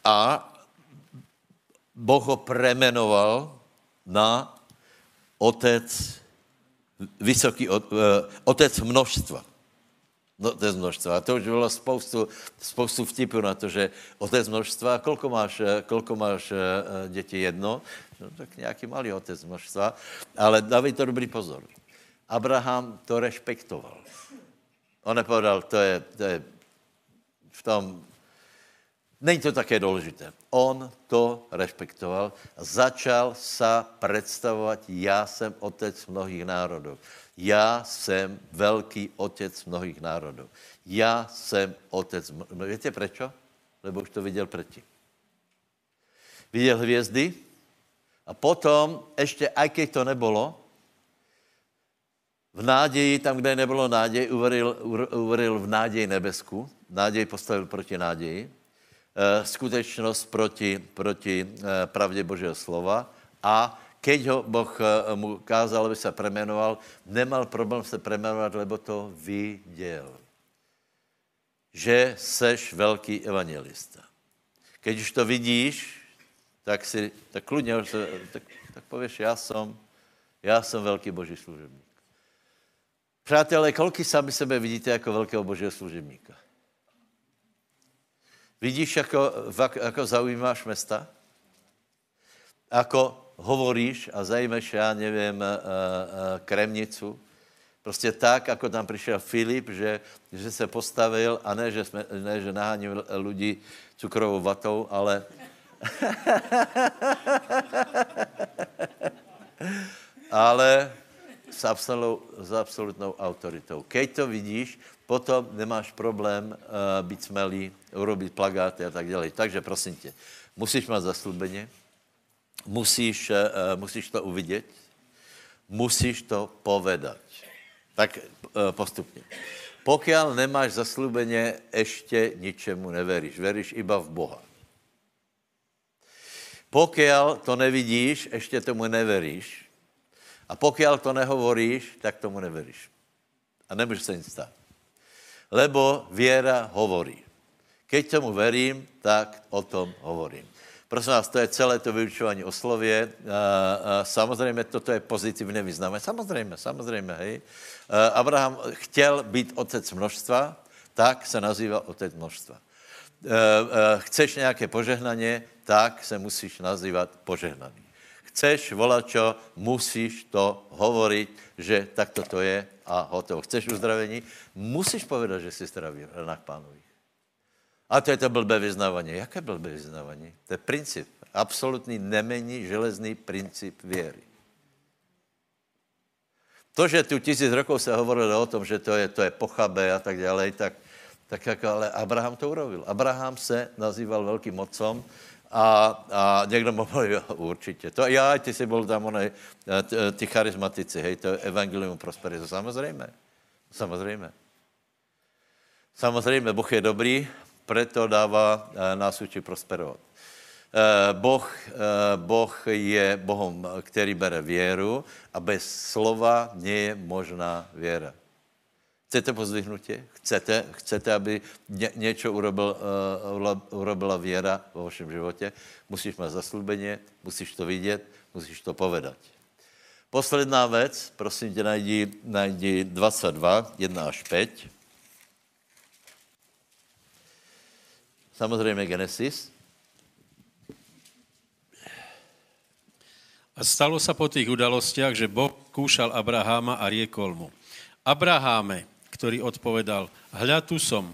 a Boh ho premenoval na otec, vysoký otec množstva. No, otec množstva. A to už bylo spoustu, spoustu vtipů na to, že otec množstva, kolko máš, eh, kolko máš uh, děti? Jedno? No, tak nějaký malý otec množstva. Ale dávej to dobrý pozor. Abraham to respektoval. On nepovedal, to je, to je v tom Není to také důležité. On to respektoval začal sa představovat, já jsem otec mnohých národů. Já jsem velký otec mnohých národů. Já jsem otec... No víte proč? Lebo už to viděl předtím. Viděl hvězdy a potom, ještě, aj keď to nebylo, v náději, tam, kde nebylo náděj, uveril, uveril v náději nebesku. Náděj postavil proti náději Eh, skutečnost proti, proti eh, pravdě Božího slova a keď ho Boh eh, mu kázal, aby se premenoval, nemal problém se premenovat, lebo to viděl. Že seš velký evangelista. Keď už to vidíš, tak si, tak kludně, tak, tak pověš, já jsem, já jsem velký boží služebník. Přátelé, kolky sami sebe vidíte jako velkého božího služebníka? Vidíš, jako, jako zaujímáš města? Ako hovoríš a zajmeš, já nevím, eh, eh, kremnicu. Prostě tak, jako tam přišel Filip, že, že se postavil a ne, že, jsme, ne, že nahánil lidi cukrovou vatou, ale [LAUGHS] ale s, absolu, s absolutnou autoritou. Keď to vidíš, potom nemáš problém uh, být smelý, urobit plagáty a tak dále. Takže prosím tě, musíš mít zaslubeně, musíš, uh, musíš to uvidět, musíš to povedat. Tak uh, postupně. Pokud nemáš zaslubeně, ještě ničemu neveríš. Veríš iba v Boha. Pokud to nevidíš, ještě tomu neveríš. A pokud to nehovoríš, tak tomu neveríš. A nemůže se nic stát lebo věra hovorí. Keď tomu verím, tak o tom hovorím. Prosím vás, to je celé to vyučování o slově. Samozřejmě toto je pozitivně vyznáme. Samozřejmě, samozřejmě, hej. Abraham chtěl být otec množstva, tak se nazývá otec množstva. Chceš nějaké požehnaně, tak se musíš nazývat požehnaný. Chceš volačo, musíš to hovorit, že takto to je a hotovo. Chceš uzdravení, musíš povedat, že jsi zdravý ranách pánových. A to je to blbé vyznávání. Jaké blbé vyznávání? To je princip. Absolutní nemení železný princip věry. To, že tu tisíc rokov se hovorilo o tom, že to je, to je pochabé a tak dále, tak, tak jako, ale Abraham to urobil. Abraham se nazýval velkým mocom a, a někdo povedal, [LAUGHS] jo, určitě. To já, ty jsi byl tam, onej, ty charizmatici, hej, to je evangelium prosperity. Samozřejmě. Samozřejmě. Samozřejmě, Boh je dobrý, proto dává eh, nás učí prosperovat. Eh, boh, eh, boh je Bohem, který bere věru a bez slova nie je možná věra. Chcete pozdvihnutě? Chcete, chcete aby ně, něco urobil, urobila věra v vašem životě? Musíš mít zaslubeně, musíš to vidět, musíš to povedat. Posledná věc, prosím tě, najdi, najdi 22, 1 až 5. Samozřejmě Genesis. A stalo se po těch udalostiach, že Boh kúšal Abraháma a riekol mu. Abraháme, ktorý odpovedal, hľa tu som.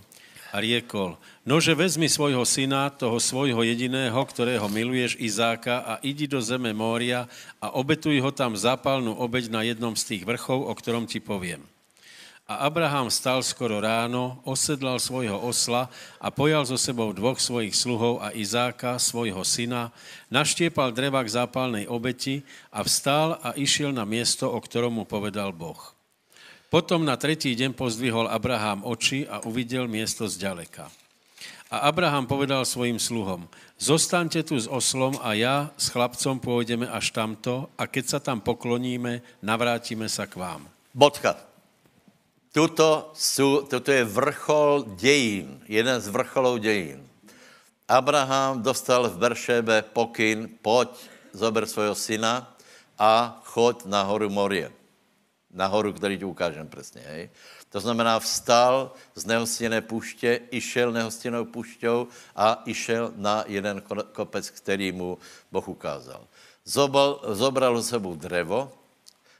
A riekol, nože vezmi svojho syna, toho svojho jediného, ktorého miluješ, Izáka, a idi do zeme Mória a obetuj ho tam zápalnú obeď na jednom z tých vrchov, o ktorom ti poviem. A Abraham stal skoro ráno, osedlal svojho osla a pojal so sebou dvoch svojich sluhov a Izáka, svojho syna, naštiepal dreva k zápalnej obeti a vstal a išiel na miesto, o ktorom mu povedal Boh. Potom na tretí deň pozdvihol Abraham oči a uviděl město zďaleka. A Abraham povedal svojim sluhom, zostaňte tu s oslom a já s chlapcom půjdeme až tamto a keď sa tam pokloníme, navrátíme sa k vám. Bodka. Tuto, sú, toto je vrchol dějin, jeden z vrcholů dějin. Abraham dostal v Beršebe pokyn, pojď, zober svého syna a choď na horu Morie. Na horu, který ti ukážem přesně, hej. To znamená, vstal z nehostinné puště, išel nehostinnou pušťou a išel na jeden kopec, který mu Boh ukázal. Zobral, zobral sebou drevo,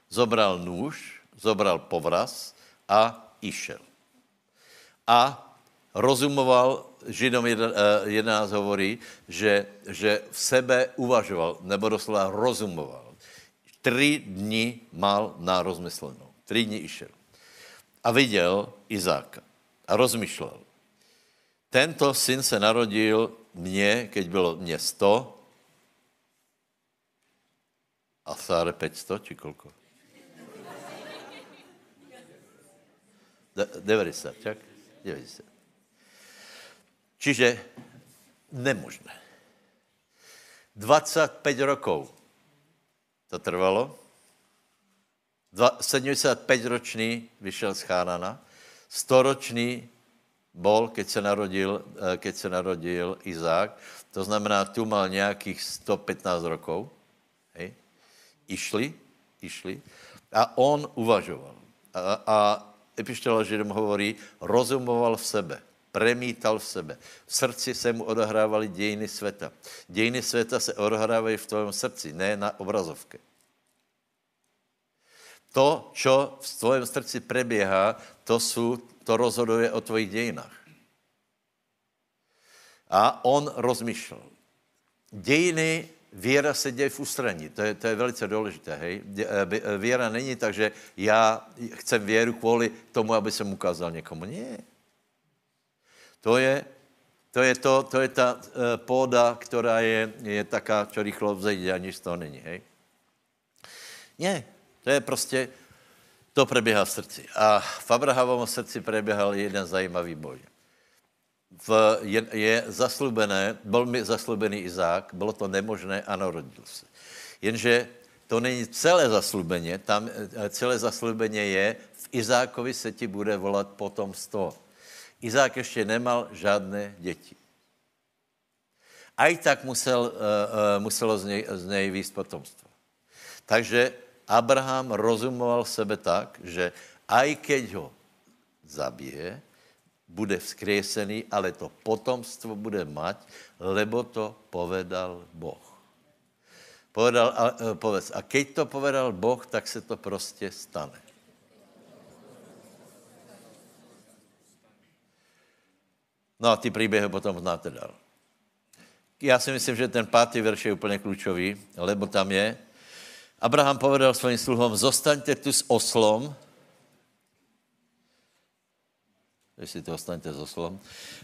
zobral nůž, zobral povraz a išel. A rozumoval, Židom 11 eh, hovorí, že, že v sebe uvažoval, nebo doslova rozumoval. Tři dny mal na rozmyslenou. Tři dny išel a viděl Izáka a rozmýšlel. Tento syn se narodil mně, keď bylo mě 100 a Sáre 500, či kolko? 90, čak? 90. Čiže nemožné. 25 rokov to trvalo, 75-ročný vyšel z Chánana, 100-ročný bol, keď se narodil, eh, keď se narodil Izák, to znamená, tu mal nějakých 115 rokov, hej, išli, išli, a on uvažoval. A, a epištola Židom hovorí, rozumoval v sebe, premítal v sebe. V srdci se mu odohrávaly dějiny světa. Dějiny světa se odehrávají v tvém srdci, ne na obrazovce to, čo v tvojom srdci preběhá, to, sú, to rozhoduje o tvojich dějinách. A on rozmýšlel. Dějiny, věra se děje v ústraní. To je, to je velice důležité. Hej? Eh, eh, věra není tak, že já chcem věru kvůli tomu, aby jsem ukázal někomu. Ne. To je to, je to, to je ta uh, póda, která je, je taká, čo rychlo vzejde, aniž to není. Hej? Ne, to je prostě, to preběhá v srdci. A v Abrahamovom srdci preběhal jeden zajímavý boj. V, je, je zaslubené, byl mi zaslubený Izák, bylo to nemožné a narodil se. Jenže to není celé zaslubeně, tam eh, celé zaslubeně je, v Izákovi se ti bude volat potomstvo. Izák ještě nemal žádné děti. A i tak musel, uh, uh, muselo z něj, z něj výst potomstvo. Takže Abraham rozumoval sebe tak, že aj keď ho zabije, bude vzkriesený, ale to potomstvo bude mať, lebo to povedal Boh. Povedal, a, e, povedz, a keď to povedal Boh, tak se to prostě stane. No a ty příběhy potom znáte dál. Já si myslím, že ten pátý verš je úplně klíčový, lebo tam je, Abraham povedal svým sluhom, zostaňte tu s oslom, jestli to ostaňte s oslom,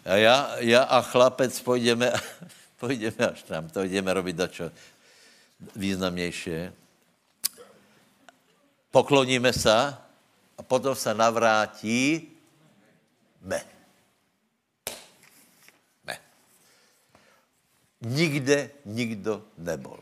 a já, já a chlapec půjdeme, [LAUGHS] půjdeme až tam, to jdeme robit dačo významnější. Pokloníme se a potom se navrátí me. Me. Nikde nikdo nebol.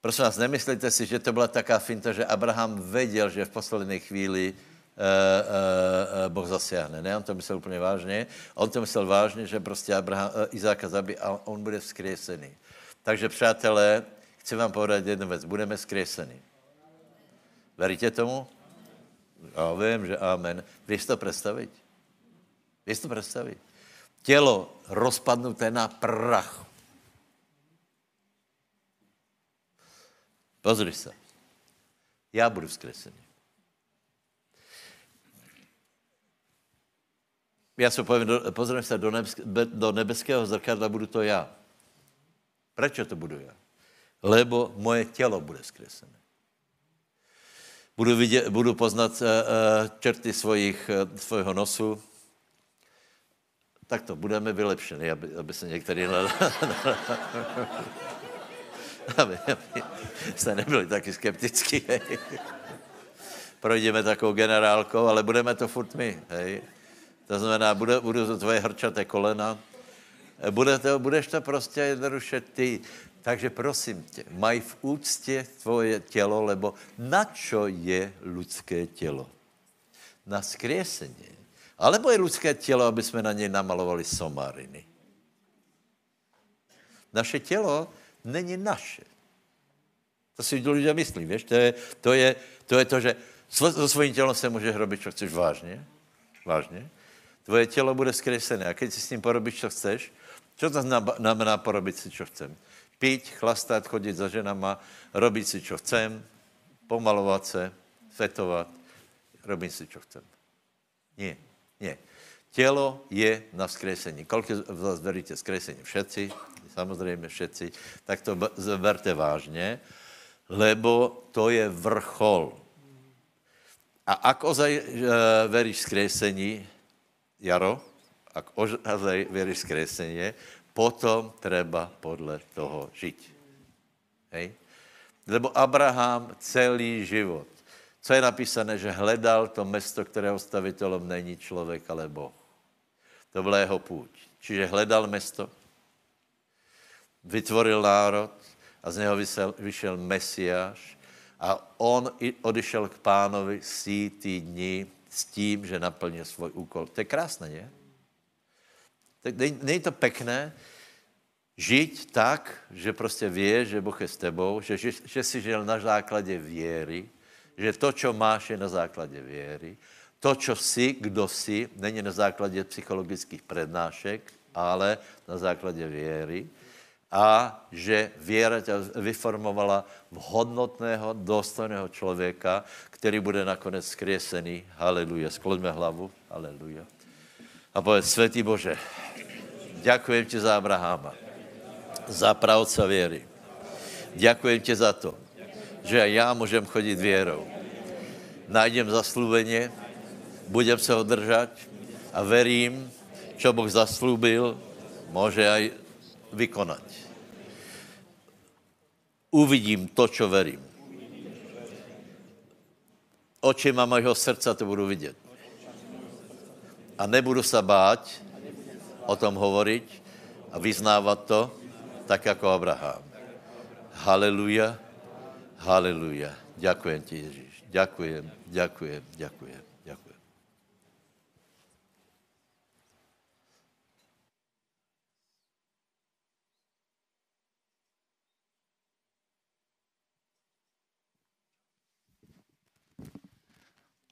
Prosím vás, nemyslíte si, že to byla taká finta, že Abraham věděl, že v poslední chvíli uh, uh, Boh zasiahne. Ne, on to myslel úplně vážně. On to myslel vážně, že prostě Abraham, uh, Izáka zabije a on bude vzkriesený. Takže přátelé, chci vám povedat jednu věc. Budeme vzkriesení. Veríte tomu? Já vím, že amen. Víš to představit? Víš to představit? Tělo rozpadnuté na prach Pozri se. Já budu vzkresený. Já se povím, pozriem se do, nebesk, do nebeského zrkadla, budu to já. Proč to budu já? Lebo moje tělo bude zkresené. Budu, vidět, budu poznat uh, čerty svojich, uh, svojho nosu. Tak to budeme vylepšeni, aby, aby se některý... [LAUGHS] aby, aby jste nebyli taky skeptický. Projdeme takovou generálkou, ale budeme to furt my. Hej. To znamená, bude, budu to tvoje hrčaté kolena, bude to, budeš to prostě jednoduše ty. Takže prosím tě, maj v úctě tvoje tělo, lebo na čo je lidské tělo? Na skriesení. Alebo je lidské tělo, aby jsme na něj namalovali somariny? Naše tělo není naše. To si lidé myslí, víš? To je to, je, to, je to že so svým tělem se může robit, co chceš vážně. Vážně. Tvoje tělo bude zkresené. A když si s ním porobíš, co chceš, co to znamená porobit si, co chcem? Pít, chlastat, chodit za ženama, robit si, co chcem, pomalovat se, fetovat, robím si, co chcem. Nie, nie. Tělo je na vzkresení. Kolik z vás veríte vzkresení? Všetci, samozřejmě všetci. Tak to berte vážně, lebo to je vrchol. A ak ozaj uh, veríš vzkresení, Jaro, ak ozaj veríš vzkresení, potom treba podle toho žiť. Hej? Lebo Abraham celý život, co je napísané, že hledal to mesto, kterého stavitelom není člověk, ale Boh. To byla jeho půjť. Čiže hledal mesto, vytvoril národ a z něho vyšel, vyšel Mesiáš a on odešel k pánovi ty dní s tím, že naplnil svůj úkol. To je krásné, ne? Není to pekné žít tak, že prostě ví, že Boh je s tebou, že, že, že jsi žil na základě věry, že to, co máš, je na základě věry, to, co jsi, kdo jsi, není na základě psychologických prednášek, ale na základě věry a že věra tě vyformovala v hodnotného, dostojného člověka, který bude nakonec skriesený. Haleluja. Skloňme hlavu. Haleluja. A povedz, světý Bože, děkujem ti za Abrahama, za pravca věry. Děkujem ti za to, že já můžem chodit věrou. Najdem zaslúbeně, budem se ho držet a verím, čo Boh zaslúbil, může aj vykonat. Uvidím to, čo verím. Očima mojho srdca to budu vidět. A nebudu se bát o tom hovoriť a vyznávat to, tak jako Abraham. Haleluja, haleluja. Ďakujem ti, Ježíš. Ďakujem, ďakujem, ďakujem.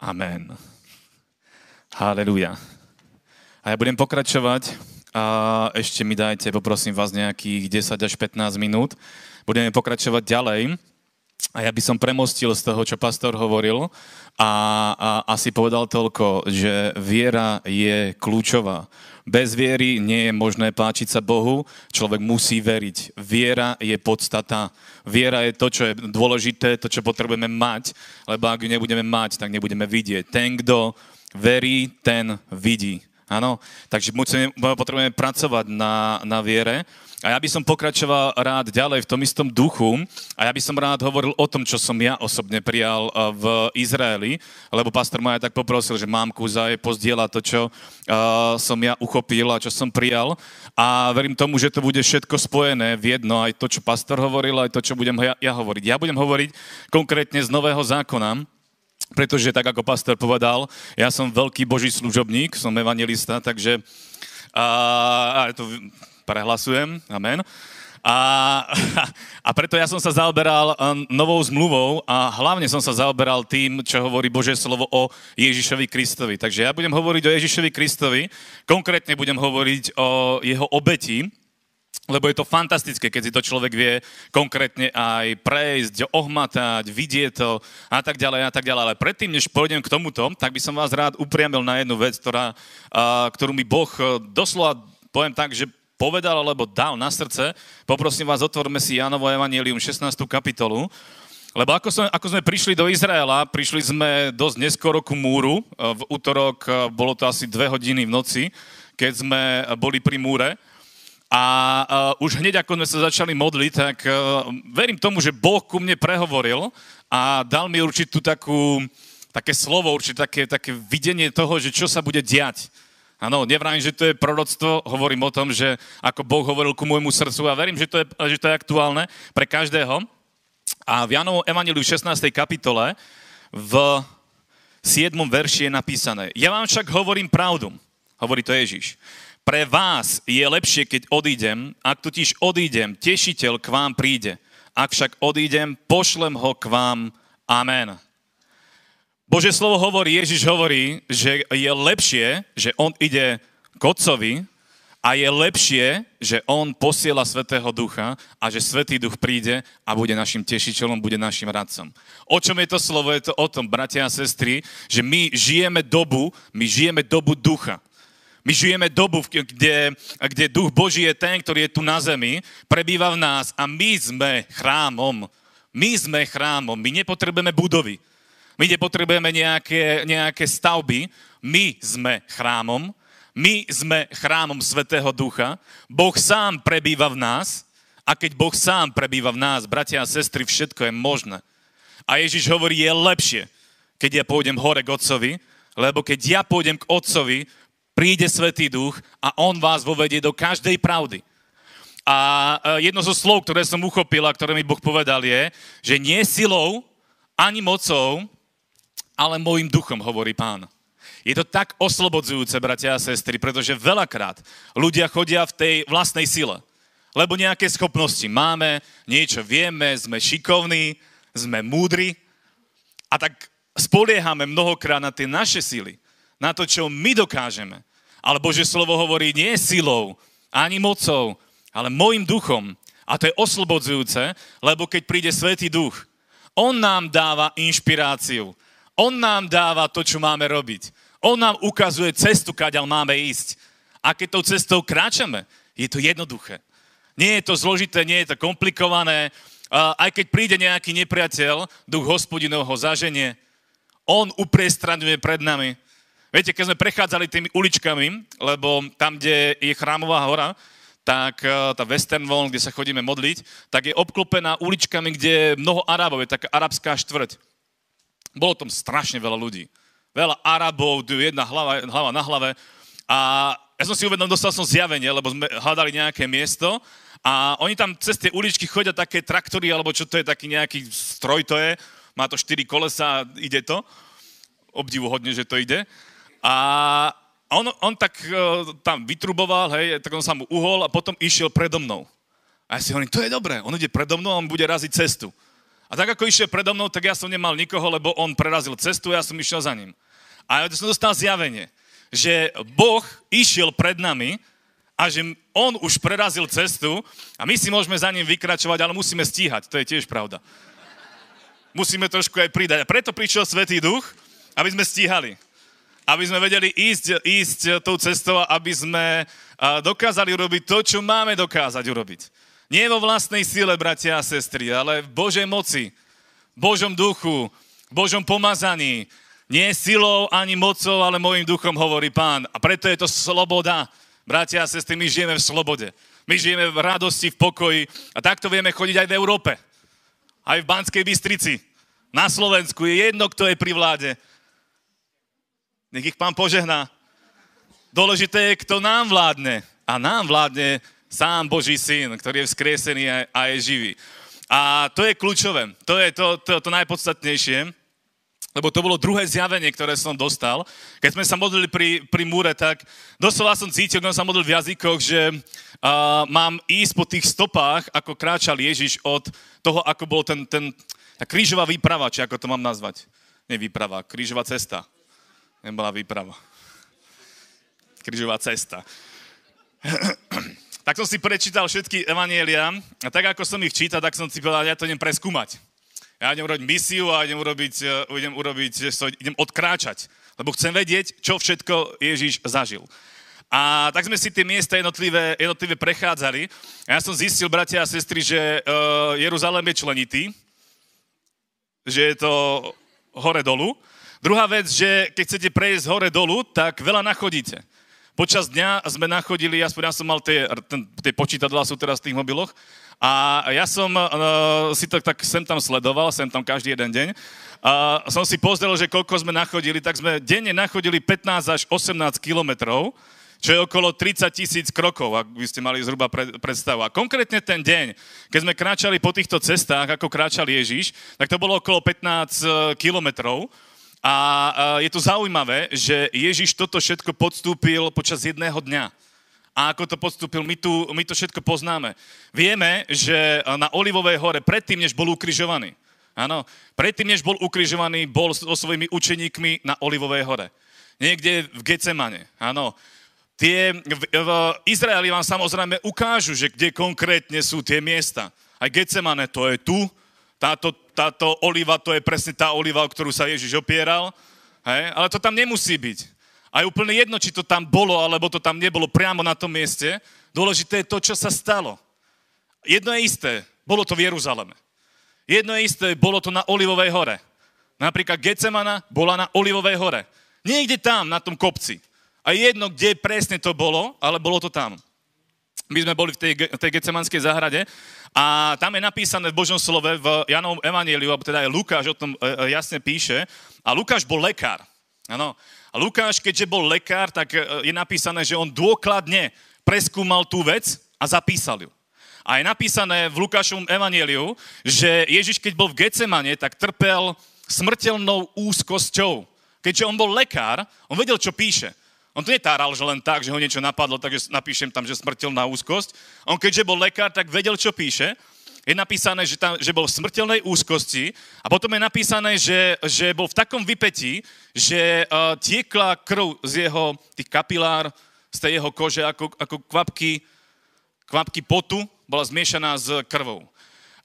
Amen. Haleluja. A ja budem pokračovať a ešte mi dajte, poprosím vás, nejakých 10 až 15 minút. Budeme pokračovať ďalej. A ja by som premostil z toho, čo pastor hovoril a, a asi povedal toľko, že viera je kľúčová. Bez viery nie je možné páčiť sa Bohu, človek musí veriť. Viera je podstata. Viera je to, čo je dôležité, to, čo potrebujeme mať, lebo ak ju nebudeme mať, tak nebudeme vidieť. Ten, kto verí, ten vidí. Áno, takže potrebujeme pracovať na, na viere a ja by som pokračoval rád ďalej v tom istom duchu a ja by som rád hovoril o tom, čo som ja osobne prijal eh, v Izraeli, lebo pastor ma tak poprosil, že mám kúzaj pozdieľať to, čo uh, som ja uchopil a čo som prijal. A verím tomu, že to bude všetko spojené v jedno, aj to, čo pastor hovoril, aj to, čo budem ja, ja hovoriť. Ja budem hovoriť konkrétne z Nového zákona, pretože tak ako pastor povedal, ja som veľký boží služobník, som evangelista, takže a, a to prehlasujem, amen. A, [LAUGHS] a preto ja som sa zaoberal um, novou zmluvou a hlavne som sa zaoberal tým, čo hovorí Božie slovo o Ježišovi Kristovi. Takže ja budem hovoriť o Ježišovi Kristovi, konkrétne budem hovoriť o jeho obeti, lebo je to fantastické, keď si to človek vie konkrétne aj prejsť, ohmatať, vidieť to a tak ďalej a tak ďalej. Ale predtým, než pôjdem k tomuto, tak by som vás rád upriamil na jednu vec, ktorá, ktorú mi Boh e, doslova, poviem tak, že povedal alebo dal na srdce. Poprosím vás, otvorme si Jánovo Evangelium 16. kapitolu. Lebo ako sme, ako sme prišli do Izraela, prišli sme dosť neskoro ku múru. V útorok eh, bolo to asi dve hodiny v noci, keď sme boli pri múre. A uh, už hneď ako sme sa začali modliť, tak verím tomu, že Boh ku mne prehovoril a dal mi určitú takú, také slovo, určite také, také videnie toho, že čo sa bude diať. Áno, nevrajím, že to je proroctvo, hovorím o tom, že ako Boh hovoril ku môjmu srdcu a verím, že to je, že to je aktuálne pre každého. A v Janovom Evangeliu 16. kapitole v 7. verši je napísané Ja vám však hovorím pravdu, hovorí to Ježíš. Pre vás je lepšie, keď odídem, ak totiž odídem, tešiteľ k vám príde. Ak však odídem, pošlem ho k vám. Amen. Bože slovo hovorí, Ježiš hovorí, že je lepšie, že on ide k otcovi a je lepšie, že on posiela Svetého Ducha a že Svetý Duch príde a bude našim tešiteľom, bude našim radcom. O čom je to slovo? Je to o tom, bratia a sestry, že my žijeme dobu, my žijeme dobu ducha. My žijeme dobu, kde, kde duch Boží je ten, ktorý je tu na zemi, prebýva v nás a my sme chrámom. My sme chrámom, my nepotrebujeme budovy. My nepotrebujeme nejaké, nejaké stavby, my sme chrámom, my sme chrámom Svetého Ducha, Boh sám prebýva v nás a keď Boh sám prebýva v nás, bratia a sestry, všetko je možné. A Ježiš hovorí, je lepšie, keď ja pôjdem hore k Otcovi, lebo keď ja pôjdem k Otcovi, príde Svetý Duch a On vás vovedie do každej pravdy. A jedno zo slov, ktoré som uchopil a ktoré mi Boh povedal je, že nie silou ani mocou, ale môjim duchom, hovorí pán. Je to tak oslobodzujúce, bratia a sestry, pretože veľakrát ľudia chodia v tej vlastnej sile. Lebo nejaké schopnosti máme, niečo vieme, sme šikovní, sme múdri a tak spoliehame mnohokrát na tie naše sily, na to, čo my dokážeme. Ale Bože slovo hovorí nie silou, ani mocou, ale môjim duchom. A to je oslobodzujúce, lebo keď príde Svetý duch, On nám dáva inšpiráciu. On nám dáva to, čo máme robiť. On nám ukazuje cestu, kaďal máme ísť. A keď tou cestou kráčame, je to jednoduché. Nie je to zložité, nie je to komplikované. Aj keď príde nejaký nepriateľ, duch hospodinov ho zaženie, on upriestraňuje pred nami Viete, keď sme prechádzali tými uličkami, lebo tam, kde je chrámová hora, tak eh, tá Western Wall, kde sa chodíme modliť, tak je obklopená uličkami, kde je mnoho Arabov, je taká arabská štvrť. Bolo tam strašne veľa ľudí. Veľa Arabov, jedna hlava, hlava na hlave. A ja som si uvedomil, dostal som zjavenie, lebo sme hľadali nejaké miesto a oni tam cez tie uličky chodia také traktory, alebo čo to je, taký nejaký stroj to je, má to štyri kolesa, ide to. Obdivuhodne, že to ide. A on, on tak uh, tam vytruboval, hej, tak on sa mu uhol a potom išiel predo mnou. A ja si hovorím, to je dobré, on ide predo mnou a on bude raziť cestu. A tak ako išiel predo mnou, tak ja som nemal nikoho, lebo on prerazil cestu a ja som išiel za ním. A ja som dostal zjavenie, že Boh išiel pred nami a že on už prerazil cestu a my si môžeme za ním vykračovať, ale musíme stíhať, to je tiež pravda. Musíme trošku aj pridať. A preto prišiel Svetý Duch, aby sme stíhali aby sme vedeli ísť, ísť tou cestou, aby sme dokázali urobiť to, čo máme dokázať urobiť. Nie vo vlastnej sile, bratia a sestry, ale v Božej moci, v Božom duchu, v Božom pomazaní. Nie silou ani mocou, ale môjim duchom, hovorí pán. A preto je to sloboda. Bratia a sestry, my žijeme v slobode. My žijeme v radosti, v pokoji. A takto vieme chodiť aj v Európe. Aj v Banskej Bystrici. Na Slovensku je jedno, kto je pri vláde nech ich pán požehná. Dôležité je, kto nám vládne. A nám vládne sám Boží syn, ktorý je vzkriesený a je živý. A to je kľúčové. To je to, to, to najpodstatnejšie. Lebo to bolo druhé zjavenie, ktoré som dostal. Keď sme sa modlili pri, pri múre, tak doslova som cítil, keď som sa modlil v jazykoch, že uh, mám ísť po tých stopách, ako kráčal Ježiš od toho, ako bol ten, ten tá krížová výprava, či ako to mám nazvať. Nie výprava, krížová cesta nebola výprava. Križová cesta. [CLEARS THROAT] tak som si prečítal všetky evanielia a tak ako som ich čítal, tak som si povedal, ja to idem preskúmať. Ja idem urobiť misiu a idem urobiť, eh, idem urobiť, idem odkráčať, lebo chcem vedieť, čo všetko Ježiš zažil. A tak sme si tie miesta jednotlivé, jednotlivé prechádzali. A ja som zistil, bratia a sestry, že uh, Jeruzalém je členitý, že je to hore-dolu Druhá vec, že keď chcete prejsť hore dolu, tak veľa nachodíte. Počas dňa sme nachodili, aspoň ja som mal tie, ten, tie počítadlá sú teraz v tých mobiloch, a ja som uh, si to tak sem tam sledoval, sem tam každý jeden deň. A som si pozrel, že koľko sme nachodili, tak sme denne nachodili 15 až 18 kilometrov, čo je okolo 30 tisíc krokov, ak by ste mali zhruba predstavu. A konkrétne ten deň, keď sme kráčali po týchto cestách, ako kráčal Ježiš, tak to bolo okolo 15 e, kilometrov. A je to zaujímavé, že Ježiš toto všetko podstúpil počas jedného dňa. a ako to podstúpil, my, tu, my to všetko poznáme. Vieme, že na Olivovej hore, predtým, než bol ukrižovaný, áno, predtým, než bol ukrižovaný, bol so svojimi učeníkmi na Olivovej hore. Niekde v Gecemane, áno. Tie, v, v Izraeli vám samozrejme ukážu, že kde konkrétne sú tie miesta. Aj Gecemane to je tu, táto, táto oliva, to je presne tá oliva, o ktorú sa Ježiš opieral, hej? ale to tam nemusí byť. A je úplne jedno, či to tam bolo, alebo to tam nebolo priamo na tom mieste. Dôležité je to, čo sa stalo. Jedno je isté, bolo to v Jeruzaleme. Jedno je isté, bolo to na Olivovej hore. Napríklad Gecemana bola na Olivovej hore. Niekde tam, na tom kopci. A jedno, kde presne to bolo, ale bolo to tam. My sme boli v tej, tej Gecemanskej záhrade a tam je napísané v Božom slove, v Janovom Evangeliu, alebo teda aj Lukáš o tom e, e, jasne píše. A Lukáš bol lekár. Ano. A Lukáš, keďže bol lekár, tak e, je napísané, že on dôkladne preskúmal tú vec a zapísal ju. A je napísané v Lukášovom evanieliu, že Ježiš, keď bol v Gecemane, tak trpel smrteľnou úzkosťou. Keďže on bol lekár, on vedel, čo píše. On to netáral, že len tak, že ho niečo napadlo, takže napíšem tam, že smrteľná úzkosť. On keďže bol lekár, tak vedel, čo píše. Je napísané, že, tam, že bol v smrteľnej úzkosti a potom je napísané, že, že bol v takom vypetí, že uh, tiekla krv z jeho tých kapilár, z tej jeho kože, ako, ako kvapky, kvapky potu, bola zmiešaná s krvou.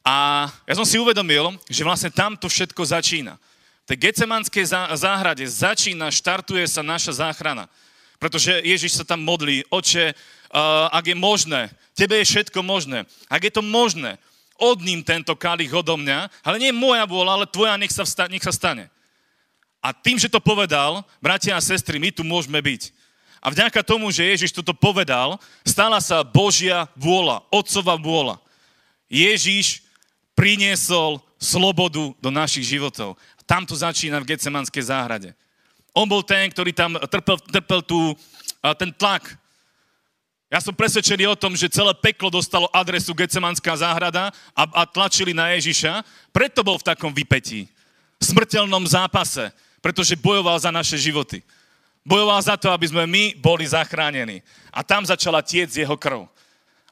A ja som si uvedomil, že vlastne tam to všetko začína. V tej Gecemanskej záhrade začína, štartuje sa naša záchrana. Pretože Ježiš sa tam modlí, oče, uh, ak je možné, tebe je všetko možné. Ak je to možné, odním tento kalich odo mňa, ale nie moja vôľa, ale tvoja, nech sa, vsta- nech sa stane. A tým, že to povedal, bratia a sestry, my tu môžeme byť. A vďaka tomu, že Ježiš toto povedal, stala sa Božia vôľa, Otcova vôľa. Ježiš priniesol slobodu do našich životov. Tam to začína v Getsemanskej záhrade. On bol ten, ktorý tam trpel, trpel tú, ten tlak. Ja som presvedčený o tom, že celé peklo dostalo adresu Gecemanská záhrada a, a tlačili na Ježiša. Preto bol v takom vypetí. Smrteľnom zápase. Pretože bojoval za naše životy. Bojoval za to, aby sme my boli zachránení. A tam začala tiec jeho krv.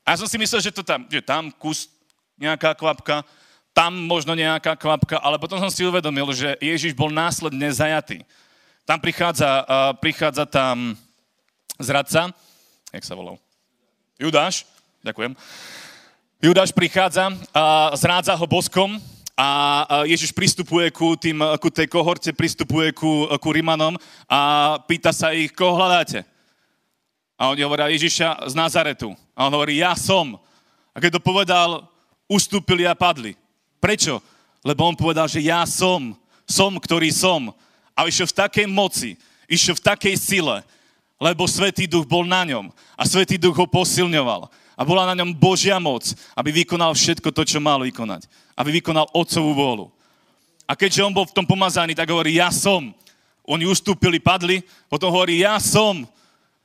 A ja som si myslel, že to tam, že tam kus, nejaká kvapka, tam možno nejaká kvapka, ale potom som si uvedomil, že Ježiš bol následne zajatý. Tam prichádza, uh, prichádza tam zradca, jak sa volal? Judáš, ďakujem. Judáš prichádza a zrádza ho boskom a Ježiš pristupuje ku, tým, ku tej kohorte, pristupuje ku, ku Rimanom a pýta sa ich, koho hľadáte? A oni hovoria Ježiša z Nazaretu. A on hovorí, ja som. A keď to povedal, ustúpili a padli. Prečo? Lebo on povedal, že ja som. Som, ktorý som a išiel v takej moci, išiel v takej sile, lebo Svetý Duch bol na ňom a Svetý Duch ho posilňoval. A bola na ňom Božia moc, aby vykonal všetko to, čo mal vykonať. Aby vykonal Otcovú vôľu. A keďže on bol v tom pomazaný, tak hovorí, ja som. Oni ustúpili, padli, potom hovorí, ja som.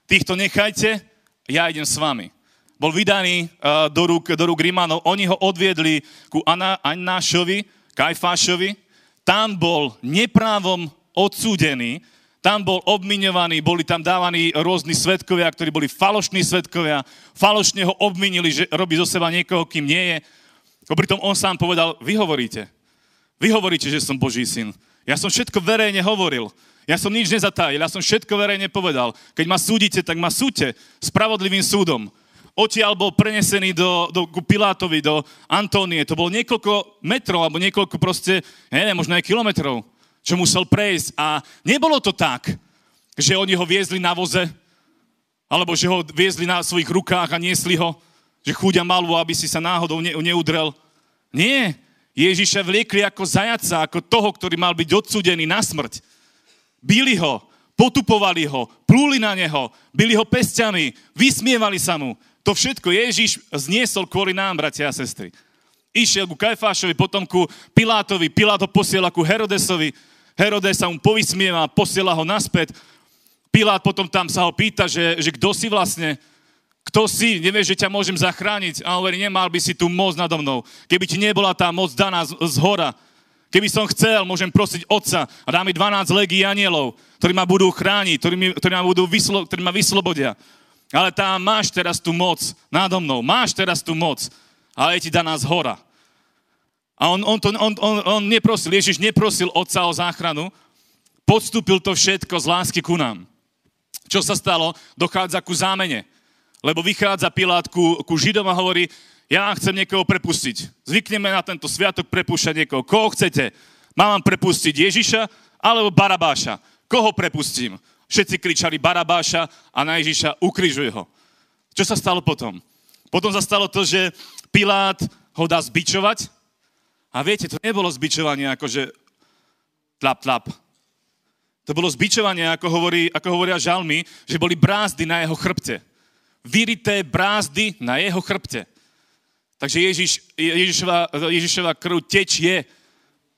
Týchto nechajte, ja idem s vami. Bol vydaný uh, do rúk, do rúk Rímanov, oni ho odviedli ku Anášovi, Kajfášovi, tam bol neprávom odsúdený, tam bol obmiňovaný, boli tam dávaní rôzni svetkovia, ktorí boli falošní svetkovia, falošne ho obminili, že robí zo seba niekoho, kým nie je. Pritom on sám povedal, vy hovoríte, vy hovoríte, že som Boží syn. Ja som všetko verejne hovoril. Ja som nič nezatajil, ja som všetko verejne povedal. Keď ma súdite, tak ma súďte spravodlivým súdom. Odtiaľ bol prenesený do, do, ku Pilátovi, do Antónie. To bolo niekoľko metrov, alebo niekoľko proste, neviem, možno aj kilometrov čo musel prejsť. A nebolo to tak, že oni ho viezli na voze, alebo že ho viezli na svojich rukách a niesli ho, že chúďa malú, aby si sa náhodou ne, neudrel. Nie, Ježiša vliekli ako zajaca, ako toho, ktorý mal byť odsúdený na smrť. Bili ho, potupovali ho, plúli na neho, byli ho pestiami, vysmievali sa mu. To všetko Ježiš zniesol kvôli nám, bratia a sestry. Išiel ku Kajfášovi, potom ku Pilátovi, Pilát ho posiela ku Herodesovi, Herodes sa mu povysmieva, posiela ho naspäť. Pilát potom tam sa ho pýta, že, že kto si vlastne, kto si, nevieš, že ťa môžem zachrániť. A on hovorí, nemal by si tu moc nado mnou. Keby ti nebola tá moc daná z, z hora, keby som chcel, môžem prosiť Otca a dá mi 12 legí anielov, ktorí ma budú chrániť, ktorí, mi, ktorí, ma, budú vyslo, ktorí ma vyslobodia. ale tá máš teraz tú moc nádo mnou, máš teraz tú moc, ale je ti daná z hora. A on, on, to, on, on, on neprosil, Ježiš neprosil Otca o záchranu, podstúpil to všetko z lásky ku nám. Čo sa stalo? Dochádza ku zámene. Lebo vychádza Pilát ku, ku Židom a hovorí, ja chcem niekoho prepustiť. Zvykneme na tento sviatok prepúšťať niekoho. Koho chcete? Mám vám prepustiť Ježiša alebo Barabáša? Koho prepustím? Všetci kričali Barabáša a na Ježiša ukrižuj ho. Čo sa stalo potom? Potom sa stalo to, že Pilát ho dá zbičovať. A viete, to nebolo zbičovanie ako že tlap, tlap. To bolo zbičovanie, ako, hovorí, ako hovoria žalmy, že boli brázdy na jeho chrbte. Vyrité brázdy na jeho chrbte. Takže Ježiš, Ježišova, Ježišova krv tečie,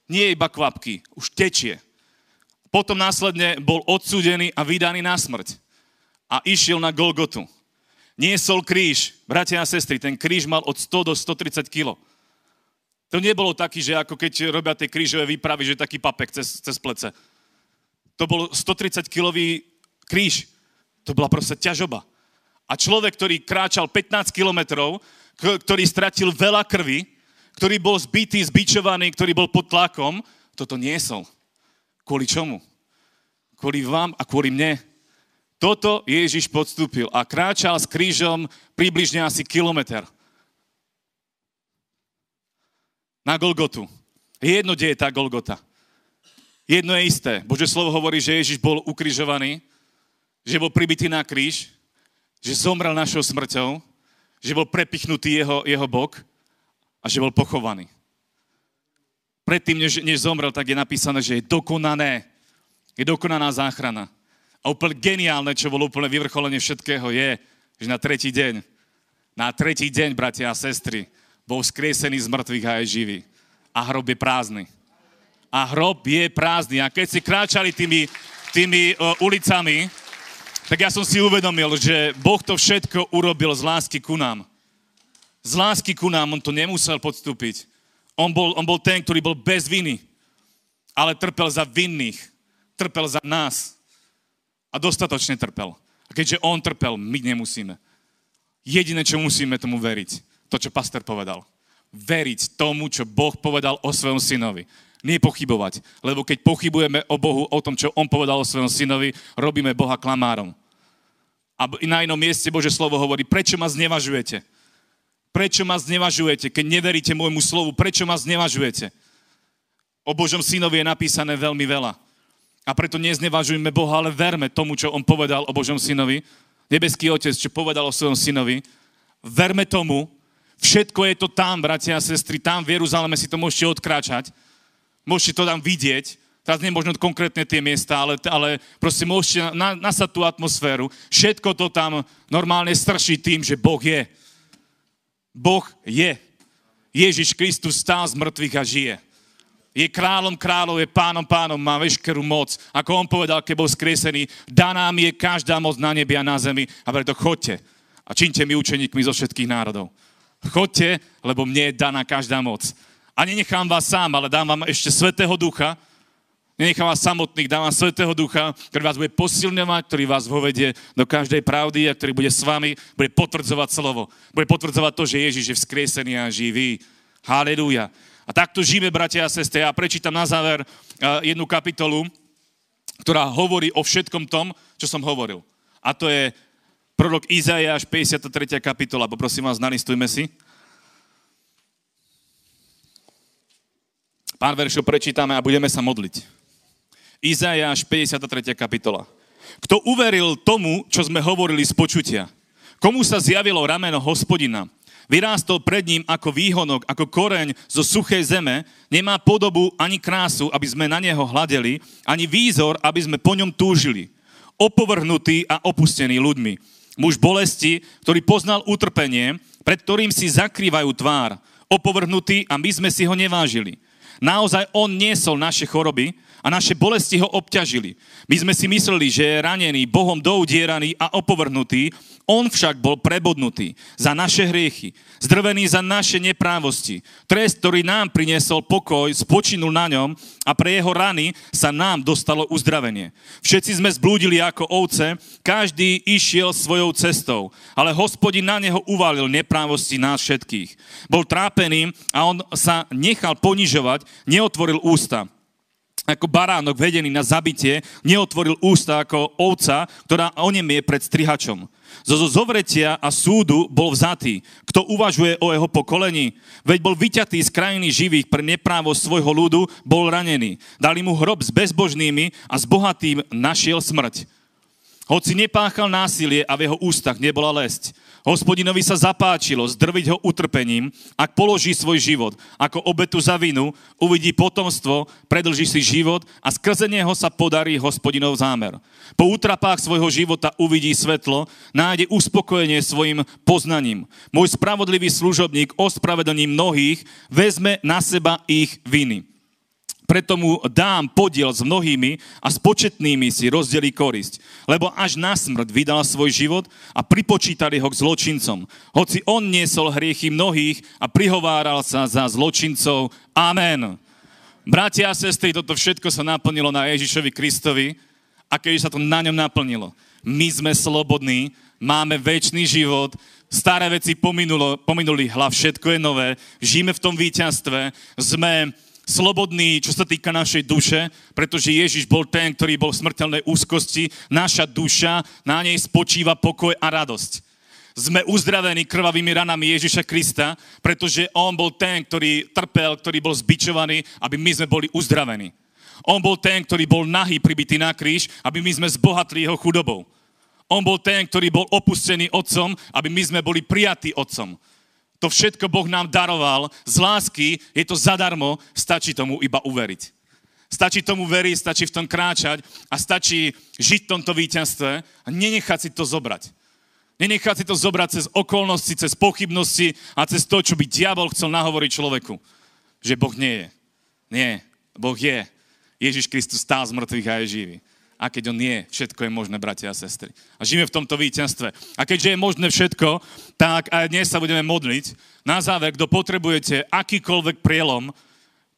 nie iba kvapky, už tečie. Potom následne bol odsúdený a vydaný na smrť. A išiel na Golgotu. Niesol kríž. Bratia a sestry, ten kríž mal od 100 do 130 kg. To nebolo taký, že ako keď robia tie krížové výpravy, že taký papek cez, cez plece. To bol 130-kilový kríž. To bola proste ťažoba. A človek, ktorý kráčal 15 kilometrov, ktorý stratil veľa krvi, ktorý bol zbytý, zbičovaný, ktorý bol pod tlakom, toto niesol. Kvôli čomu? Kvôli vám a kvôli mne. Toto Ježiš podstúpil a kráčal s krížom približne asi kilometr. Na Golgotu. Jedno, kde je tá Golgota. Jedno je isté. Bože slovo hovorí, že Ježiš bol ukrižovaný, že bol pribitý na kríž, že zomrel našou smrťou, že bol prepichnutý jeho, jeho bok a že bol pochovaný predtým, než, než zomrel, tak je napísané, že je dokonané. Je dokonaná záchrana. A úplne geniálne, čo bolo úplne vyvrcholenie všetkého, je, že na tretí deň, na tretí deň, bratia a sestry, bol skriesený z mŕtvych a je živý. A hrob je prázdny. A hrob je prázdny. A keď si kráčali tými, tými uh, ulicami, tak ja som si uvedomil, že Boh to všetko urobil z lásky ku nám. Z lásky ku nám, on to nemusel podstúpiť. On bol, on bol ten, ktorý bol bez viny, ale trpel za vinných. Trpel za nás. A dostatočne trpel. A keďže on trpel, my nemusíme. Jediné, čo musíme tomu veriť, to, čo pastor povedal. Veriť tomu, čo Boh povedal o svojom synovi. Nie pochybovať. Lebo keď pochybujeme o Bohu, o tom, čo on povedal o svojom synovi, robíme Boha klamárom. A na inom mieste Bože slovo hovorí, prečo ma znevažujete? Prečo ma znevažujete, keď neveríte môjmu slovu? Prečo ma znevažujete? O Božom synovi je napísané veľmi veľa. A preto neznevažujme Boha, ale verme tomu, čo on povedal o Božom synovi. Nebeský Otec, čo povedal o svojom synovi. Verme tomu. Všetko je to tam, bratia a sestry, tam v Jeruzaleme si to môžete odkráčať. Môžete to tam vidieť. Teraz nie možno konkrétne tie miesta, ale, ale proste môžete na, nasať tú atmosféru. Všetko to tam normálne strší tým, že Boh je. Boh je. Ježiš Kristus stál z mŕtvych a žije. Je kráľom kráľov, je pánom pánom, má veškerú moc. Ako on povedal, keď bol skresený, daná mi je každá moc na nebi a na zemi. A preto chodte a činte mi učeníkmi zo všetkých národov. Chodte, lebo mne je daná každá moc. A nenechám vás sám, ale dám vám ešte Svetého Ducha, Nenechám vás samotných, dám vám Svetého Ducha, ktorý vás bude posilňovať, ktorý vás vovedie do každej pravdy a ktorý bude s vami, bude potvrdzovať slovo. Bude potvrdzovať to, že Ježiš je vzkriesený a živý. Halelúja. A takto žijeme, bratia a sestry. Ja prečítam na záver jednu kapitolu, ktorá hovorí o všetkom tom, čo som hovoril. A to je prorok Izajáš, 53. kapitola. Poprosím vás, nalistujme si. Pár veršov prečítame a budeme sa modliť. Izajáš 53. kapitola. Kto uveril tomu, čo sme hovorili z počutia? Komu sa zjavilo rameno hospodina? Vyrástol pred ním ako výhonok, ako koreň zo suchej zeme, nemá podobu ani krásu, aby sme na neho hľadeli, ani výzor, aby sme po ňom túžili. Opovrhnutý a opustený ľuďmi. Muž bolesti, ktorý poznal utrpenie, pred ktorým si zakrývajú tvár. Opovrhnutý a my sme si ho nevážili. Naozaj on niesol naše choroby a naše bolesti ho obťažili. My sme si mysleli, že je ranený, Bohom doudieraný a opovrhnutý, on však bol prebodnutý za naše hriechy, zdrvený za naše neprávosti. Trest, ktorý nám priniesol pokoj, spočinul na ňom a pre jeho rany sa nám dostalo uzdravenie. Všetci sme zblúdili ako ovce, každý išiel svojou cestou, ale hospodin na neho uvalil neprávosti nás všetkých. Bol trápený a on sa nechal ponižovať, neotvoril ústa ako baránok vedený na zabitie, neotvoril ústa ako ovca, ktorá onemie pred strihačom. Zo zovretia a súdu bol vzatý. Kto uvažuje o jeho pokolení? Veď bol vyťatý z krajiny živých pre neprávosť svojho ľudu, bol ranený. Dali mu hrob s bezbožnými a s bohatým našiel smrť. Hoci nepáchal násilie a v jeho ústach nebola lesť. Hospodinovi sa zapáčilo zdrviť ho utrpením, ak položí svoj život ako obetu za vinu, uvidí potomstvo, predlží si život a skrze neho sa podarí hospodinov zámer. Po útrapách svojho života uvidí svetlo, nájde uspokojenie svojim poznaním. Môj spravodlivý služobník ospravedlní mnohých, vezme na seba ich viny preto mu dám podiel s mnohými a s početnými si rozdelí korisť. Lebo až na smrť vydal svoj život a pripočítali ho k zločincom. Hoci on niesol hriechy mnohých a prihováral sa za zločincov. Amen. Bratia a sestry, toto všetko sa naplnilo na Ježišovi Kristovi a keď sa to na ňom naplnilo, my sme slobodní, máme väčší život, staré veci pominulo, pominuli, hlav, všetko je nové, žijeme v tom víťazstve, sme slobodný, čo sa týka našej duše, pretože Ježiš bol ten, ktorý bol v smrteľnej úzkosti. Naša duša, na nej spočíva pokoj a radosť. Sme uzdravení krvavými ranami Ježiša Krista, pretože On bol ten, ktorý trpel, ktorý bol zbičovaný, aby my sme boli uzdravení. On bol ten, ktorý bol nahý pribitý na kríž, aby my sme zbohatli jeho chudobou. On bol ten, ktorý bol opustený otcom, aby my sme boli prijatí otcom. To všetko Boh nám daroval z lásky, je to zadarmo, stačí tomu iba uveriť. Stačí tomu veriť, stačí v tom kráčať a stačí žiť v tomto víťazstve a nenechať si to zobrať. Nenechať si to zobrať cez okolnosti, cez pochybnosti a cez to, čo by diabol chcel nahovoriť človeku. Že Boh nie je. Nie, Boh je. Ježiš Kristus stál z mŕtvych a je živý a keď on nie, všetko je možné, bratia a sestry. A žijeme v tomto víťazstve. A keďže je možné všetko, tak aj dnes sa budeme modliť. Na záver, kto potrebujete akýkoľvek prielom,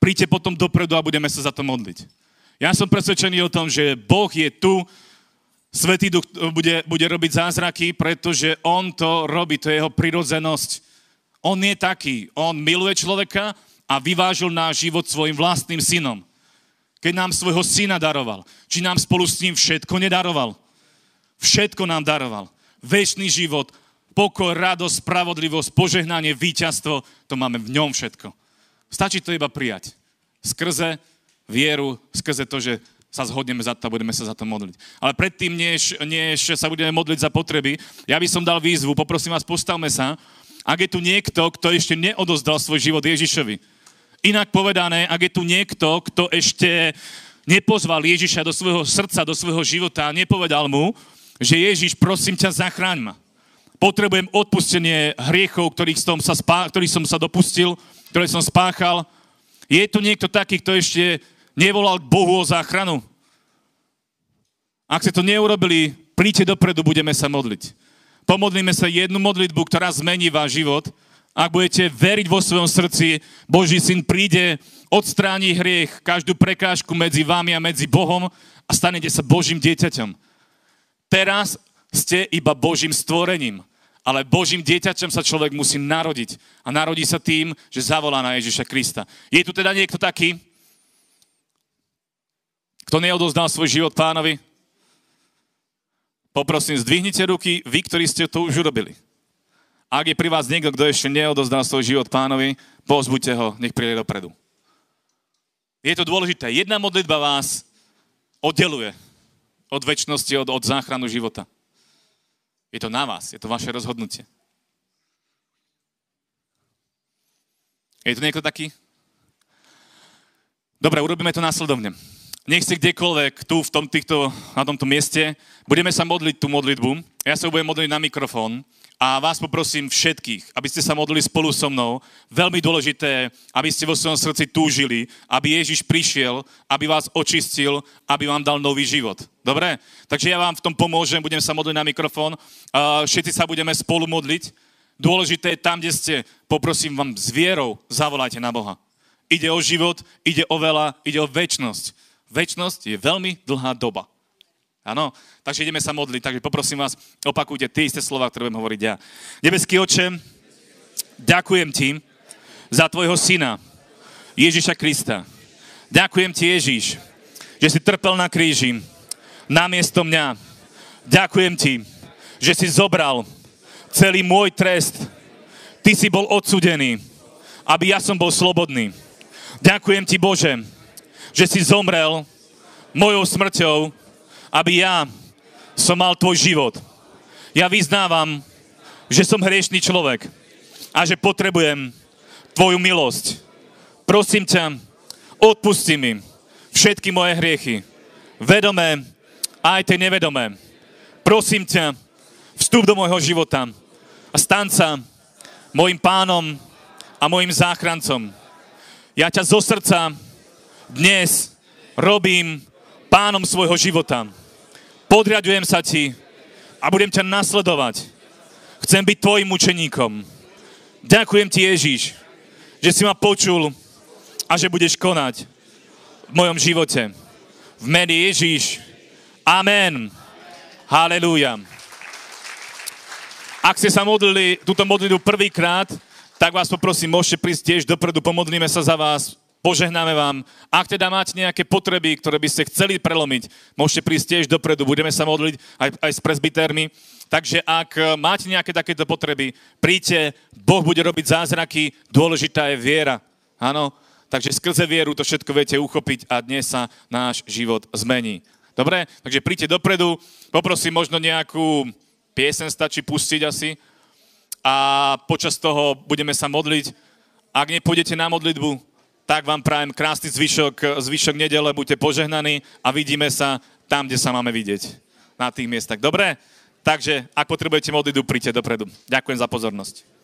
príďte potom dopredu a budeme sa za to modliť. Ja som presvedčený o tom, že Boh je tu, Svetý duch bude, bude robiť zázraky, pretože on to robí, to je jeho prirodzenosť. On je taký, on miluje človeka a vyvážil náš život svojim vlastným synom keď nám svojho syna daroval, či nám spolu s ním všetko nedaroval. Všetko nám daroval. Večný život, pokoj, radosť, spravodlivosť, požehnanie, víťazstvo, to máme v ňom všetko. Stačí to iba prijať. Skrze vieru, skrze to, že sa zhodneme za to a budeme sa za to modliť. Ale predtým, než, než sa budeme modliť za potreby, ja by som dal výzvu, poprosím vás, postavme sa. Ak je tu niekto, kto ešte neodozdal svoj život Ježišovi, Inak povedané, ak je tu niekto, kto ešte nepozval Ježiša do svojho srdca, do svojho života a nepovedal mu, že Ježiš, prosím ťa, zachráň ma. Potrebujem odpustenie hriechov, ktorých som sa, spá, ktorých som sa dopustil, ktoré som spáchal. Je tu niekto taký, kto ešte nevolal Bohu o záchranu? Ak ste to neurobili, príďte dopredu, budeme sa modliť. Pomodlíme sa jednu modlitbu, ktorá zmení váš život ak budete veriť vo svojom srdci, Boží syn príde, odstráni hriech, každú prekážku medzi vami a medzi Bohom a stanete sa Božím dieťaťom. Teraz ste iba Božím stvorením, ale Božím dieťaťom sa človek musí narodiť. A narodí sa tým, že zavolá na Ježiša Krista. Je tu teda niekto taký, kto neodozdal svoj život pánovi? Poprosím, zdvihnite ruky, vy, ktorí ste to už urobili. Ak je pri vás niekto, kto ešte neodozdal svoj život pánovi, pozbuďte ho, nech príde dopredu. Je to dôležité. Jedna modlitba vás oddeluje od väčšnosti, od, od záchranu života. Je to na vás, je to vaše rozhodnutie. Je tu niekto taký? Dobre, urobíme to následovne. Nech si kdekoľvek tu v tom, týchto, na tomto mieste, budeme sa modliť tú modlitbu. Ja sa budem modliť na mikrofón A vás poprosím všetkých, aby ste sa modlili spolu so mnou. Veľmi dôležité, aby ste vo svojom srdci túžili, aby Ježiš prišiel, aby vás očistil, aby vám dal nový život. Dobre? Takže ja vám v tom pomôžem, budem sa modliť na mikrofón. Všetci sa budeme spolu modliť. Dôležité je tam, kde ste, poprosím vám s vierou, zavolajte na Boha. Ide o život, ide o veľa, ide o väčnosť. Väčnosť je veľmi dlhá doba. Áno, takže ideme sa modliť, takže poprosím vás, opakujte tie isté slova, ktoré budem hovoriť ja. Nebeský oče, ďakujem ti za tvojho syna, Ježiša Krista. Ďakujem ti, Ježiš, že si trpel na kríži namiesto mňa. Ďakujem ti, že si zobral celý môj trest. Ty si bol odsudený, aby ja som bol slobodný. Ďakujem ti, Bože, že si zomrel mojou smrťou, aby ja som mal tvoj život. Ja vyznávam, že som hriešný človek a že potrebujem tvoju milosť. Prosím ťa, odpusti mi všetky moje hriechy, vedomé a aj tie nevedomé. Prosím ťa, vstup do môjho života a stan sa môjim pánom a môjim záchrancom. Ja ťa zo srdca dnes robím pánom svojho života podriadujem sa ti a budem ťa nasledovať. Chcem byť tvojim učeníkom. Ďakujem ti, Ježíš, že si ma počul a že budeš konať v mojom živote. V mene Ježíš. Amen. Halelúja. Ak ste sa modlili túto modlitbu prvýkrát, tak vás poprosím, môžete prísť tiež dopredu, pomodlíme sa za vás požehnáme vám. Ak teda máte nejaké potreby, ktoré by ste chceli prelomiť, môžete prísť tiež dopredu, budeme sa modliť aj, aj s presbytérmi. Takže ak e, máte nejaké takéto potreby, príďte, Boh bude robiť zázraky, dôležitá je viera. Áno, takže skrze vieru to všetko viete uchopiť a dnes sa náš život zmení. Dobre, takže príďte dopredu, poprosím možno nejakú piesen stačí pustiť asi a počas toho budeme sa modliť. Ak nepôjdete na modlitbu, tak vám prajem krásny zvyšok, zvyšok nedele, buďte požehnaní a vidíme sa tam, kde sa máme vidieť. Na tých miestach. Dobre? Takže, ak potrebujete modlitbu, príďte dopredu. Ďakujem za pozornosť.